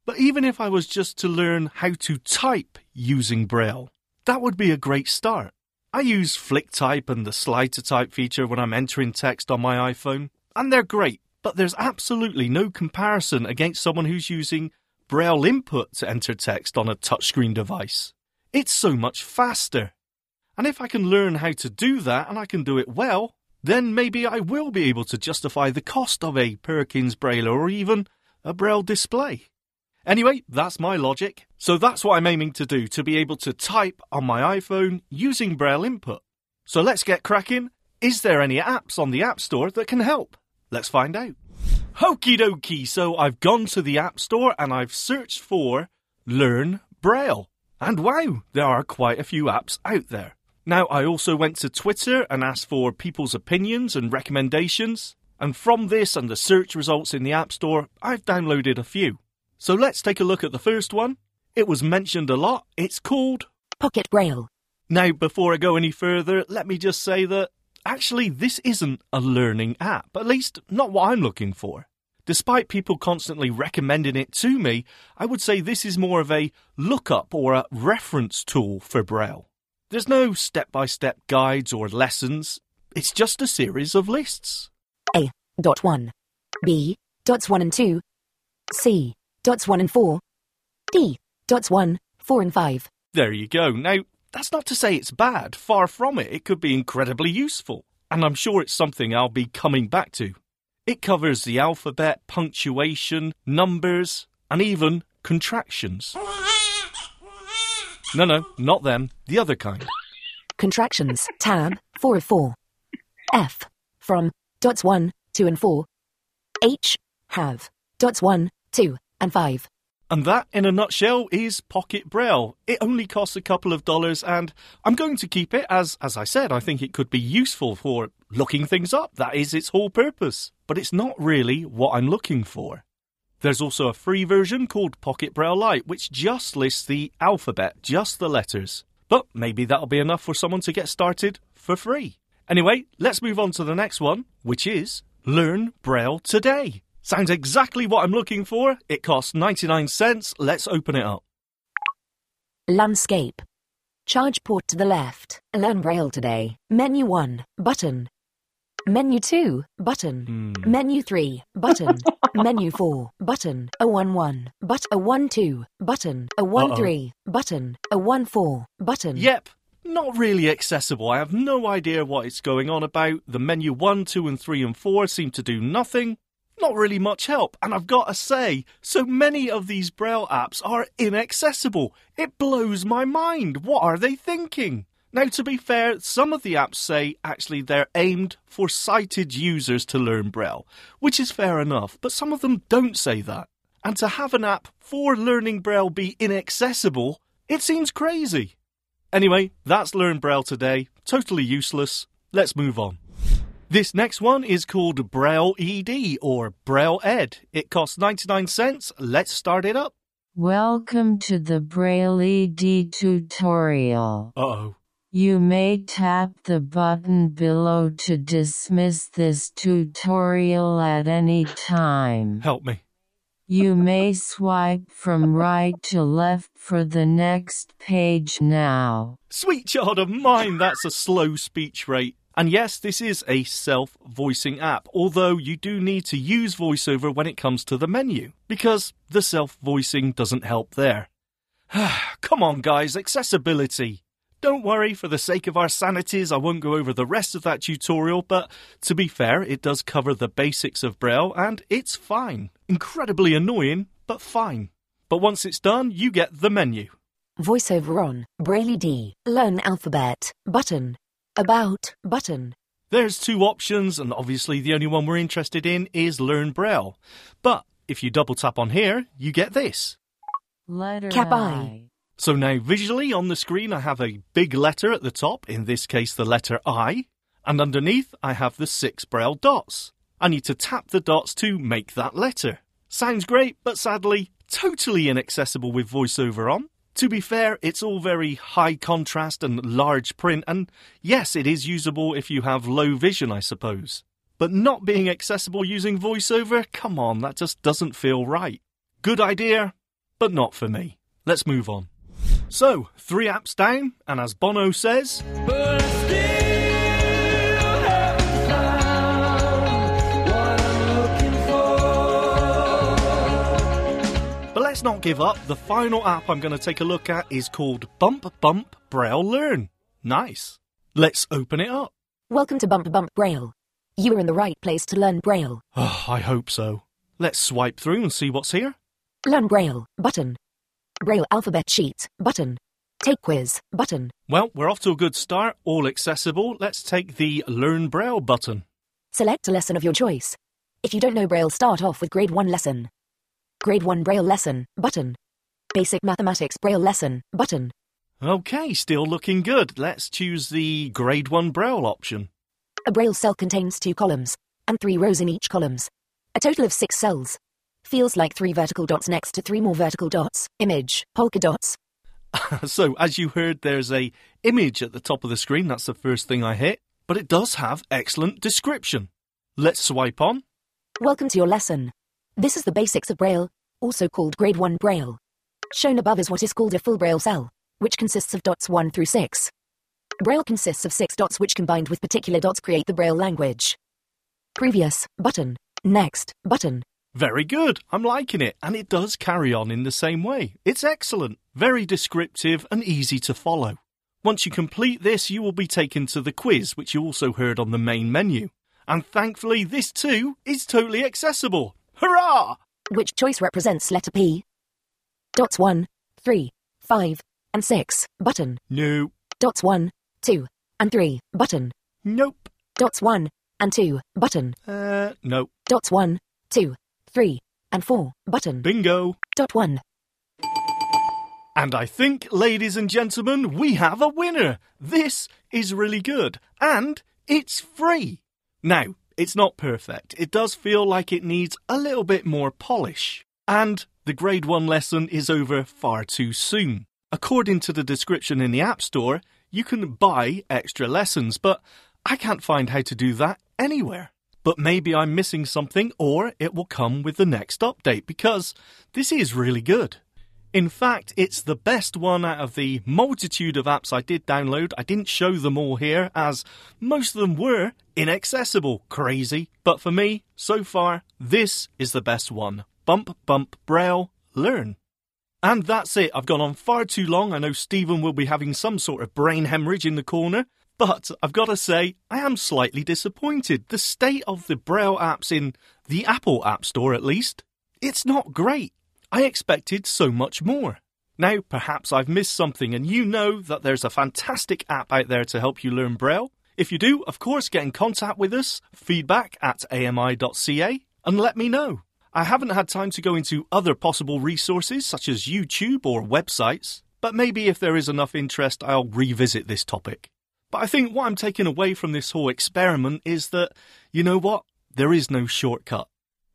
Speaker 4: But even if I was just to learn how to type using Braille, that would be a great start. I use FlickType and the slide to type feature when I'm entering text on my iPhone, and they're great, but there's absolutely no comparison against someone who's using Braille input to enter text on a touchscreen device. It's so much faster. And if I can learn how to do that and I can do it well, then maybe I will be able to justify the cost of a Perkins Braille or even a Braille display. Anyway, that's my logic. So that's what I'm aiming to do to be able to type on my iPhone using Braille input. So let's get cracking. Is there any apps on the App Store that can help? Let's find out. Hokey dokey. so I've gone to the App Store and I've searched for Learn Braille. And wow, there are quite a few apps out there. Now, I also went to Twitter and asked for people's opinions and recommendations. And from this and the search results in the App Store, I've downloaded a few. So let's take a look at the first one. It was mentioned a lot. It's called
Speaker 2: Pocket Braille.
Speaker 4: now, before I go any further, let me just say that actually, this isn't a learning app, at least not what I'm looking for. Despite people constantly recommending it to me, I would say this is more of a lookup or a reference tool for Braille. There's no step by step guides or lessons, it's just a series of lists.
Speaker 8: A. Dot 1. B. Dots 1 and 2. C. Dots 1 and 4. D. Dots 1, 4 and 5.
Speaker 4: There you go. Now, that's not to say it's bad. Far from it. It could be incredibly useful. And I'm sure it's something I'll be coming back to. It covers the alphabet, punctuation, numbers, and even contractions. No, no, not them. The other kind.
Speaker 8: Contractions. Tab. 4 of 4. F. From. Dots 1, 2 and 4. H. Have. Dots 1, 2 and 5.
Speaker 4: And that, in a nutshell, is Pocket Braille. It only costs a couple of dollars, and I'm going to keep it as, as I said, I think it could be useful for looking things up. That is its whole purpose. But it's not really what I'm looking for. There's also a free version called Pocket Braille Lite, which just lists the alphabet, just the letters. But maybe that'll be enough for someone to get started for free. Anyway, let's move on to the next one, which is Learn Braille Today. Sounds exactly what I'm looking for. It costs 99 cents. Let's open it up.
Speaker 8: Landscape. Charge port to the left. Learn Braille today. Menu 1. Button. Menu 2. Button. Hmm. Menu 3. Button. Menu 4. Button. A 1 1. But a 1 2. Button. A 1
Speaker 4: Uh-oh.
Speaker 8: 3. Button. A 1 4. Button.
Speaker 4: Yep, not really accessible. I have no idea what it's going on about. The menu 1, 2, and 3 and 4 seem to do nothing. Not really much help, and I've got to say, so many of these Braille apps are inaccessible. It blows my mind. What are they thinking? Now, to be fair, some of the apps say actually they're aimed for sighted users to learn Braille, which is fair enough, but some of them don't say that. And to have an app for learning Braille be inaccessible, it seems crazy. Anyway, that's Learn Braille today. Totally useless. Let's move on. This next one is called Braille ED or Braille Ed. It costs 99 cents. Let's start it up.
Speaker 9: Welcome to the Braille ED tutorial.
Speaker 4: Uh oh.
Speaker 9: You may tap the button below to dismiss this tutorial at any time.
Speaker 4: Help me.
Speaker 9: You may swipe from right to left for the next page now.
Speaker 4: Sweet child of mine, that's a slow speech rate. And yes, this is a self voicing app, although you do need to use VoiceOver when it comes to the menu, because the self voicing doesn't help there. Come on, guys, accessibility. Don't worry, for the sake of our sanities, I won't go over the rest of that tutorial, but to be fair, it does cover the basics of Braille and it's fine. Incredibly annoying, but fine. But once it's done, you get the menu.
Speaker 8: Voiceover on. Braille D. Learn alphabet. Button. About. Button.
Speaker 4: There's two options, and obviously the only one we're interested in is Learn Braille. But if you double tap on here, you get this.
Speaker 9: Letter
Speaker 8: Cap I.
Speaker 9: I.
Speaker 4: So now visually on the screen, I have a big letter at the top, in this case the letter I, and underneath I have the six Braille dots. I need to tap the dots to make that letter. Sounds great, but sadly, totally inaccessible with VoiceOver on. To be fair, it's all very high contrast and large print, and yes, it is usable if you have low vision, I suppose. But not being accessible using VoiceOver, come on, that just doesn't feel right. Good idea, but not for me. Let's move on. So, three apps down, and as Bono says, let's not give up. The final app I'm going to take a look at is called Bump Bump Braille Learn. Nice. Let's open it up.
Speaker 8: Welcome to Bump Bump Braille. You are in the right place to learn Braille.
Speaker 4: Oh, I hope so. Let's swipe through and see what's here.
Speaker 8: Learn Braille. Button. Braille alphabet sheet. Button. Take quiz. Button.
Speaker 4: Well, we're off to a good start, all accessible. Let's take the Learn Braille button.
Speaker 8: Select a lesson of your choice. If you don't know Braille, start off with Grade 1 lesson. Grade 1 Braille lesson. Button. Basic Mathematics Braille lesson. Button.
Speaker 4: Okay, still looking good. Let's choose the Grade 1 Braille option.
Speaker 8: A Braille cell contains two columns, and three rows in each columns. A total of six cells. Feels like three vertical dots next to three more vertical dots. Image. Polka dots.
Speaker 4: so, as you heard, there's a image at the top of the screen. That's the first thing I hit. but it does have excellent description. Let's swipe on.
Speaker 8: Welcome to your lesson. This is the basics of Braille, also called Grade 1 Braille. Shown above is what is called a full Braille cell, which consists of dots 1 through 6. Braille consists of six dots which combined with particular dots create the Braille language. Previous, button, next, button.
Speaker 4: Very good. I'm liking it, and it does carry on in the same way. It's excellent, very descriptive, and easy to follow. Once you complete this, you will be taken to the quiz, which you also heard on the main menu. And thankfully, this too is totally accessible. Hurrah!
Speaker 8: Which choice represents letter P? Dots 1, 3, 5, and 6, button.
Speaker 4: No.
Speaker 8: Dots 1, 2, and 3, button.
Speaker 4: Nope.
Speaker 8: Dots 1 and 2, button.
Speaker 4: Uh, no.
Speaker 8: Dots 1, 2, 3, and 4, button.
Speaker 4: Bingo.
Speaker 8: Dot 1.
Speaker 4: And I think, ladies and gentlemen, we have a winner. This is really good. And it's free. Now, it's not perfect. It does feel like it needs a little bit more polish. And the grade 1 lesson is over far too soon. According to the description in the App Store, you can buy extra lessons, but I can't find how to do that anywhere. But maybe I'm missing something, or it will come with the next update because this is really good. In fact, it's the best one out of the multitude of apps I did download. I didn't show them all here, as most of them were inaccessible. Crazy. But for me, so far, this is the best one. Bump, bump, braille, learn. And that's it. I've gone on far too long. I know Stephen will be having some sort of brain hemorrhage in the corner. But I've got to say, I am slightly disappointed. The state of the Braille apps in the Apple App Store, at least, it's not great. I expected so much more. Now, perhaps I've missed something, and you know that there's a fantastic app out there to help you learn Braille. If you do, of course, get in contact with us, feedback at ami.ca, and let me know. I haven't had time to go into other possible resources such as YouTube or websites, but maybe if there is enough interest, I'll revisit this topic. But I think what I'm taking away from this whole experiment is that, you know what? There is no shortcut.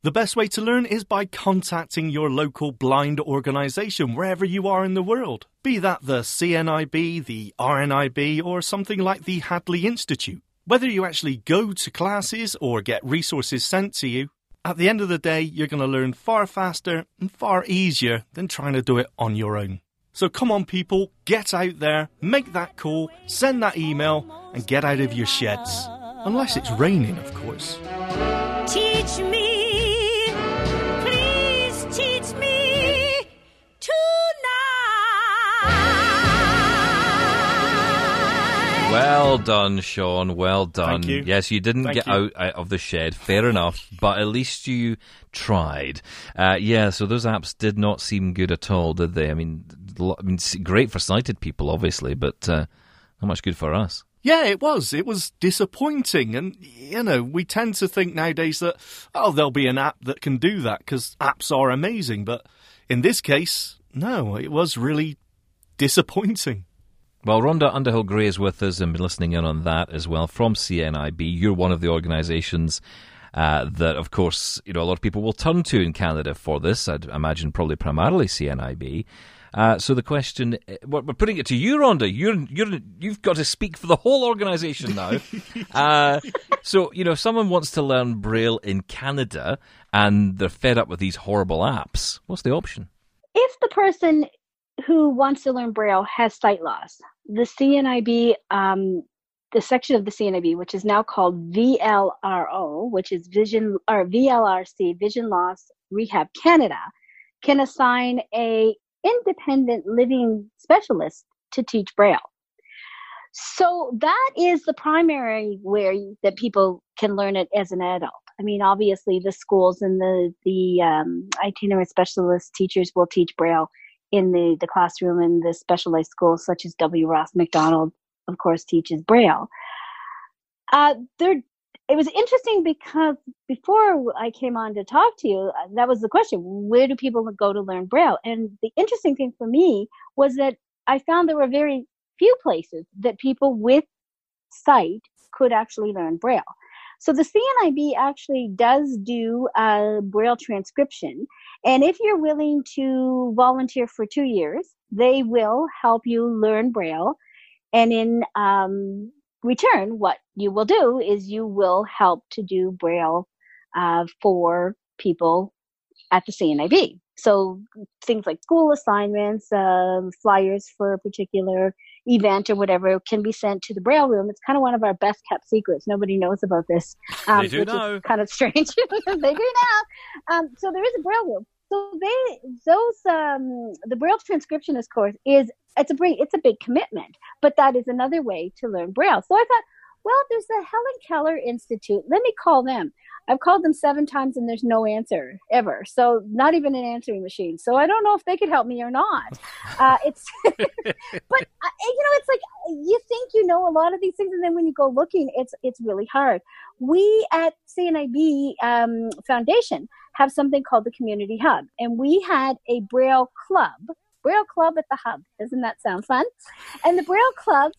Speaker 4: The best way to learn is by contacting your local blind organisation wherever you are in the world, be that the CNIB, the RNIB, or something like the Hadley Institute. Whether you actually go to classes or get resources sent to you, at the end of the day, you're going to learn far faster and far easier than trying to do it on your own. So come on, people, get out there, make that call, send that email, and get out of your sheds. Unless it's raining, of course.
Speaker 7: Teach me,
Speaker 3: Well done, Sean. Well done.
Speaker 4: Thank you.
Speaker 3: Yes, you didn't
Speaker 4: Thank
Speaker 3: get
Speaker 4: you.
Speaker 3: out, out of the shed. Fair enough, but at least you tried. Uh, yeah, so those apps did not seem good at all, did they? I mean, I mean, great for sighted people, obviously, but uh, not much good for us.
Speaker 4: Yeah, it was. It was disappointing. And, you know, we tend to think nowadays that, oh, there'll be an app that can do that because apps are amazing. But in this case, no, it was really disappointing.
Speaker 3: Well, Rhonda Underhill Gray is with us and been listening in on that as well from CNIB. You're one of the organisations uh, that, of course, you know a lot of people will turn to in Canada for this. I'd imagine probably primarily CNIB. Uh, so the question, uh, we're we're putting it to you, Rhonda. You're you're you've got to speak for the whole organisation now. uh, so you know, if someone wants to learn Braille in Canada and they're fed up with these horrible apps, what's the option?
Speaker 5: if the person who wants to learn Braille has sight loss, the CNIB, um, the section of the CNIB, which is now called VLRO, which is Vision or VLRC, Vision Loss Rehab Canada, can assign a independent living specialist to teach Braille. So that is the primary you- that people can learn it as an adult. I mean, obviously, the schools and the the um, itinerant specialist teachers will teach Braille in the the classroom, in the specialized schools such as W. Ross Macdonald, of course, teaches Braille. Uh, there, it was interesting because before I came on to talk to you, uh, that was the question: Where do people go to learn Braille? And the interesting thing for me was that I found there were very few places that people with sight could actually learn Braille. So the CNIB actually does do uh, Braille transcription, and if you're willing to volunteer for two years, they will help you learn Braille. And in um, return, what you will do is you will help to do Braille uh, for people at the CNIB. So things like school assignments, um, flyers for particular event or whatever can be sent to the Braille room. It's kind of one of our best kept secrets. Nobody knows about this.
Speaker 3: Um, they do which now.
Speaker 5: Is kind of strange. they do now. Um, so there is a Braille room. So they those um, the Braille transcriptionist course is it's a big it's a big commitment, but that is another way to learn Braille. So I thought, well, there's the Helen Keller Institute. Let me call them. I've called them seven times and there's no answer ever. So not even an answering machine. So I don't know if they could help me or not. Uh, it's, but uh, you know, it's like you think you know a lot of these things, and then when you go looking, it's it's really hard. We at CNIB um, Foundation have something called the Community Hub, and we had a Braille Club. Braille Club at the Hub. Doesn't that sound fun? And the Braille Club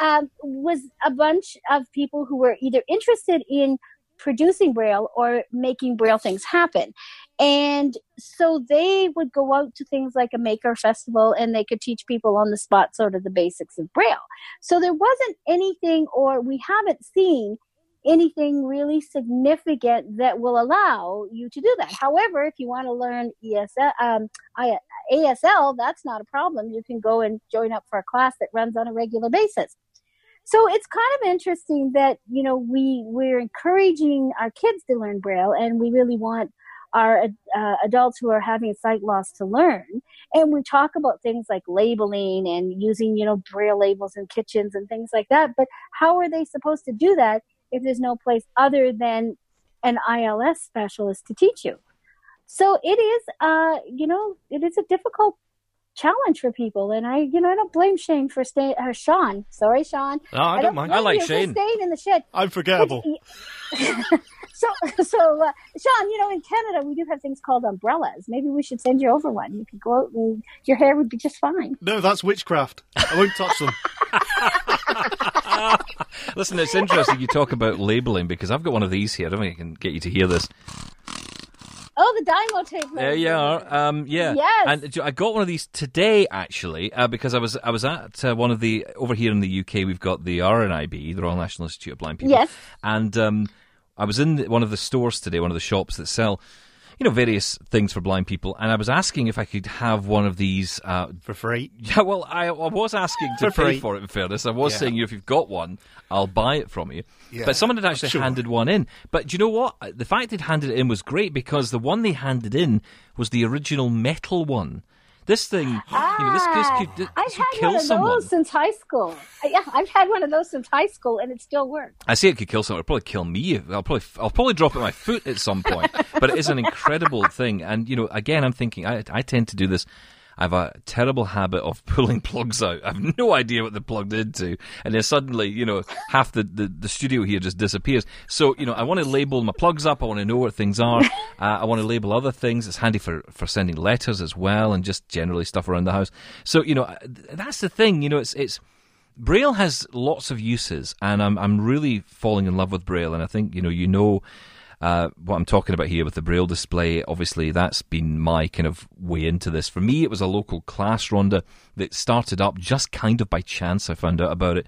Speaker 5: um, was a bunch of people who were either interested in producing Braille or making Braille things happen. And so they would go out to things like a maker festival and they could teach people on the spot sort of the basics of Braille. So there wasn't anything, or we haven't seen anything really significant that will allow you to do that. However, if you want to learn ESL, um, ASL, that's not a problem. You can go and join up for a class that runs on a regular basis so it's kind of interesting that you know we we're encouraging our kids to learn braille and we really want our uh, adults who are having sight loss to learn. And we talk about things like labeling and using you know braille labels in kitchens and things like that but how are they supposed to do that if there's no place other than an ILS specialist to teach you? So it is uh you know it is a difficult challenge for people. And I, you know, I don't blame Shane for staying. Uh, Sean, sorry, Sean.
Speaker 4: No, I, I don't, don't mind.
Speaker 3: I like Shane.
Speaker 5: Staying in the shed.
Speaker 4: I'm forgettable.
Speaker 5: so, so uh, Sean, you know, in Canada we do have things called umbrellas. Maybe we should send you over one. You could go out and your hair would be just fine.
Speaker 4: No, that's witchcraft. I won't touch them.
Speaker 3: Listen, it's interesting you talk about labeling because I've got one of these here. I don't think I can get you to hear this.
Speaker 5: Oh, the Dymo tape.
Speaker 3: There you are. Um, yeah.
Speaker 5: Yes.
Speaker 3: And I got one of these today, actually, uh, because I was I was at uh, one of the over here in the UK. We've got the RNIB, the Royal National Institute of Blind People.
Speaker 5: Yes.
Speaker 3: And um, I was in one of the stores today, one of the shops that sell you know, various things for blind people. And I was asking if I could have one of these uh,
Speaker 4: for free.
Speaker 3: Yeah, well, I, I was asking to for pay free. for it. In fairness, I was yeah. saying if you've got one, I'll buy it from you. Yeah. But someone had actually sure. handed one in. But do you know what? The fact they'd handed it in was great because the one they handed in was the original metal one. This thing, ah, you know, this, this could, this
Speaker 5: I've
Speaker 3: could
Speaker 5: had
Speaker 3: kill
Speaker 5: one of
Speaker 3: someone.
Speaker 5: those since high school. Yeah, I've had one of those since high school, and it still works.
Speaker 3: I say it could kill someone. It'll probably kill me. I'll probably, I'll probably drop at my foot at some point. but it is an incredible thing, and you know, again, I'm thinking, I, I tend to do this I have a terrible habit of pulling plugs out. I have no idea what they're plugged into. And then suddenly, you know, half the, the, the studio here just disappears. So, you know, I want to label my plugs up. I want to know what things are. Uh, I want to label other things. It's handy for, for sending letters as well and just generally stuff around the house. So, you know, that's the thing. You know, it's, it's, Braille has lots of uses and I'm, I'm really falling in love with Braille. And I think, you know, you know, uh, what I'm talking about here with the Braille display, obviously, that's been my kind of way into this. For me, it was a local class, Rhonda that started up just kind of by chance. I found out about it.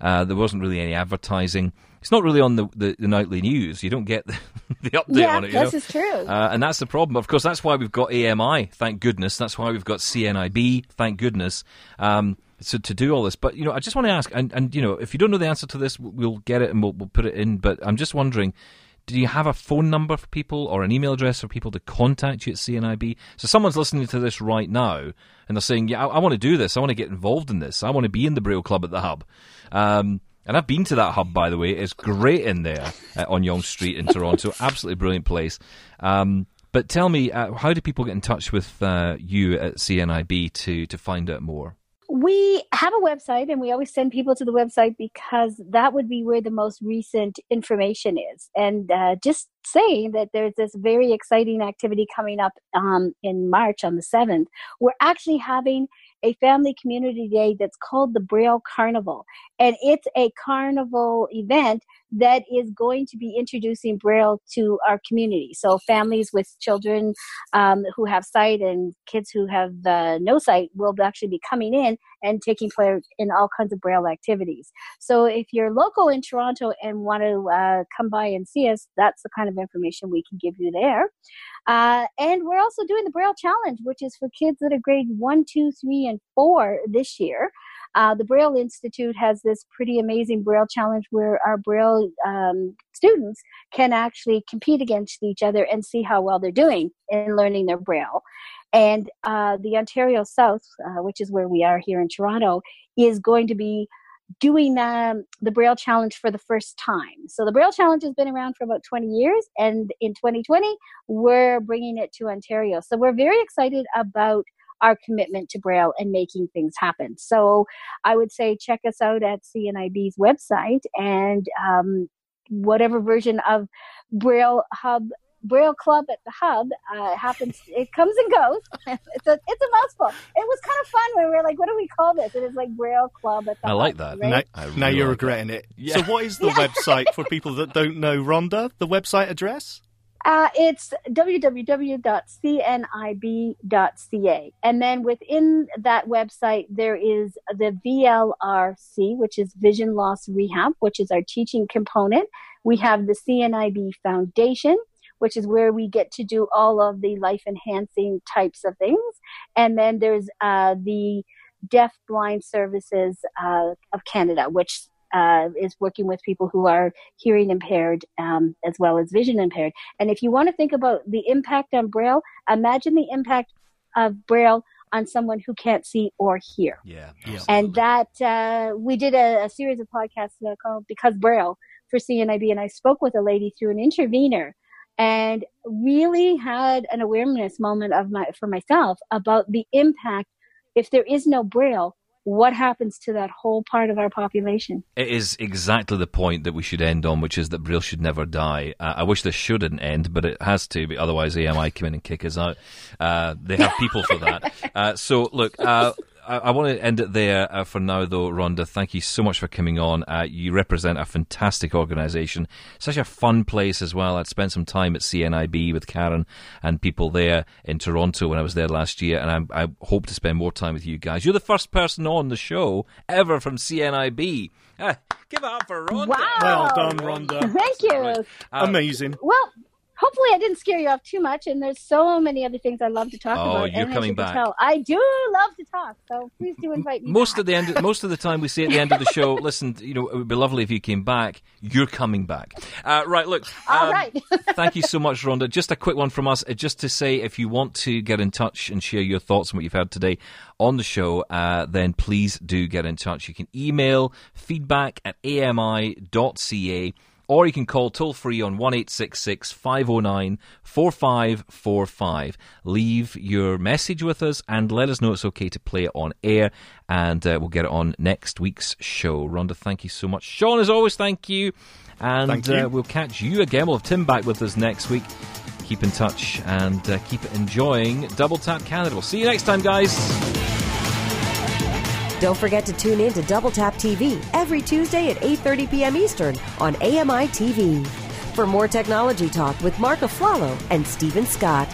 Speaker 3: Uh, there wasn't really any advertising. It's not really on the, the, the nightly news. You don't get the, the update
Speaker 5: yeah,
Speaker 3: on it.
Speaker 5: Yeah, this
Speaker 3: know?
Speaker 5: is true.
Speaker 3: Uh, and that's the problem. Of course, that's why we've got AMI, thank goodness. That's why we've got CNIB, thank goodness. Um, so to do all this, but you know, I just want to ask, and, and you know, if you don't know the answer to this, we'll get it and we'll, we'll put it in. But I'm just wondering, do you have a phone number for people or an email address for people to contact you at CNIB? So someone's listening to this right now and they're saying, yeah, I, I want to do this. I want to get involved in this. I want to be in the Braille Club at the Hub. Um, and I've been to that hub, by the way. It's great in there uh, on Yonge Street in Toronto. Absolutely brilliant place. Um, but tell me, uh, how do people get in touch with uh, you at CNIB to, to find out more?
Speaker 5: We have a website and we always send people to the website because that would be where the most recent information is. And uh, just saying that there's this very exciting activity coming up um, in March on the 7th. We're actually having a family community day that's called the Braille Carnival. And it's a carnival event that is going to be introducing Braille to our community. So families with children um, who have sight and kids who have uh, no sight will actually be coming in and taking part in all kinds of Braille activities. So if you're local in Toronto and want to uh, come by and see us, that's the kind of information we can give you there. Uh, and we're also doing the Braille Challenge, which is for kids that are grade one, two, three, and four this year. Uh, the Braille Institute has this pretty amazing Braille challenge where our Braille um, students can actually compete against each other and see how well they're doing in learning their Braille. And uh, the Ontario South, uh, which is where we are here in Toronto, is going to be doing um, the Braille Challenge for the first time. So the Braille Challenge has been around for about 20 years, and in 2020, we're bringing it to Ontario. So we're very excited about our commitment to Braille and making things happen. So I would say check us out at CNIB's website and um, whatever version of Braille Hub Braille Club at the Hub uh, happens. It comes and goes. it's a it's a mouthful. It was kind of fun when we were like, "What do we call this?" It is like Braille Club at the
Speaker 3: I
Speaker 5: Hub.
Speaker 3: like that.
Speaker 5: Right?
Speaker 4: Now,
Speaker 3: really
Speaker 4: now you're
Speaker 3: like
Speaker 4: regretting it.
Speaker 3: Yeah.
Speaker 4: So, what is the website for people that don't know, Rhonda? The website address?
Speaker 5: Uh, it's www.cnib.ca. And then within that website, there is the VLRC, which is Vision Loss Rehab, which is our teaching component. We have the CNIB Foundation, which is where we get to do all of the life enhancing types of things. And then there's uh, the Deaf Blind Services uh, of Canada, which uh, is working with people who are hearing impaired um, as well as vision impaired. And if you want to think about the impact on Braille, imagine the impact of Braille on someone who can't see or hear.
Speaker 3: Yeah.
Speaker 5: And that uh, we did a, a series of podcasts called Because Braille for CNIB, and I spoke with a lady through an intervener and really had an awareness moment of my for myself about the impact if there is no Braille what happens to that whole part of our population.
Speaker 3: It is exactly the point that we should end on, which is that Braille should never die. Uh, I wish this shouldn't end, but it has to, otherwise AMI come in and kick us out. Uh, they have people for that. Uh, so, look, uh, I, I want to end it there uh, for now, though, Rhonda. Thank you so much for coming on. Uh, you represent a fantastic organisation, such a fun place as well. I'd spent some time at CNIB with Karen and people there in Toronto when I was there last year, and I, I hope to spend more time with you guys. You're the first person on the show ever from CNIB. Uh, give it up for Rhonda.
Speaker 5: Wow.
Speaker 4: Well done, Rhonda.
Speaker 5: Thank you.
Speaker 3: Right.
Speaker 4: Amazing.
Speaker 5: Well, hopefully I didn't scare you off too much. And there's so many other things I love to talk
Speaker 3: Oh,
Speaker 5: about.
Speaker 3: you're
Speaker 5: and
Speaker 3: coming back.
Speaker 5: Tell, I do love to talk, so please do invite me.
Speaker 3: Most
Speaker 5: back.
Speaker 3: of the end, most of the time, we say at the end of the show, "Listen, you know, it would be lovely if you came back. You're coming back." Uh, right, look.
Speaker 5: All
Speaker 3: um,
Speaker 5: right.
Speaker 3: thank you so much, Rhonda. Just a quick one from us, uh, just to say, if you want to get in touch and share your thoughts on what you've heard today on the show, uh, then please do get in touch. You can email feedback at ami.ca. Or you can call toll free on 1 509 4545. Leave your message with us and let us know it's okay to play it on air, and uh, we'll get it on next week's show. Rhonda, thank you so much. Sean, as always, thank you. And
Speaker 4: Thank you.
Speaker 3: Uh, we'll catch you again. We'll have Tim back with us next week. Keep in touch and uh, keep enjoying Double Tap Canada. We'll see you next time, guys.
Speaker 2: Don't forget to tune in to Double Tap TV every Tuesday at 8:30 p.m. Eastern on AMI TV. For more technology talk with Mark Aflalo and Stephen Scott.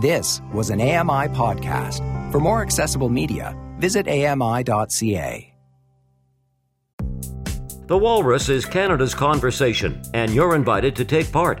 Speaker 1: This was an AMI podcast. For more accessible media, visit ami.ca.
Speaker 10: The Walrus is Canada's conversation, and you're invited to take part.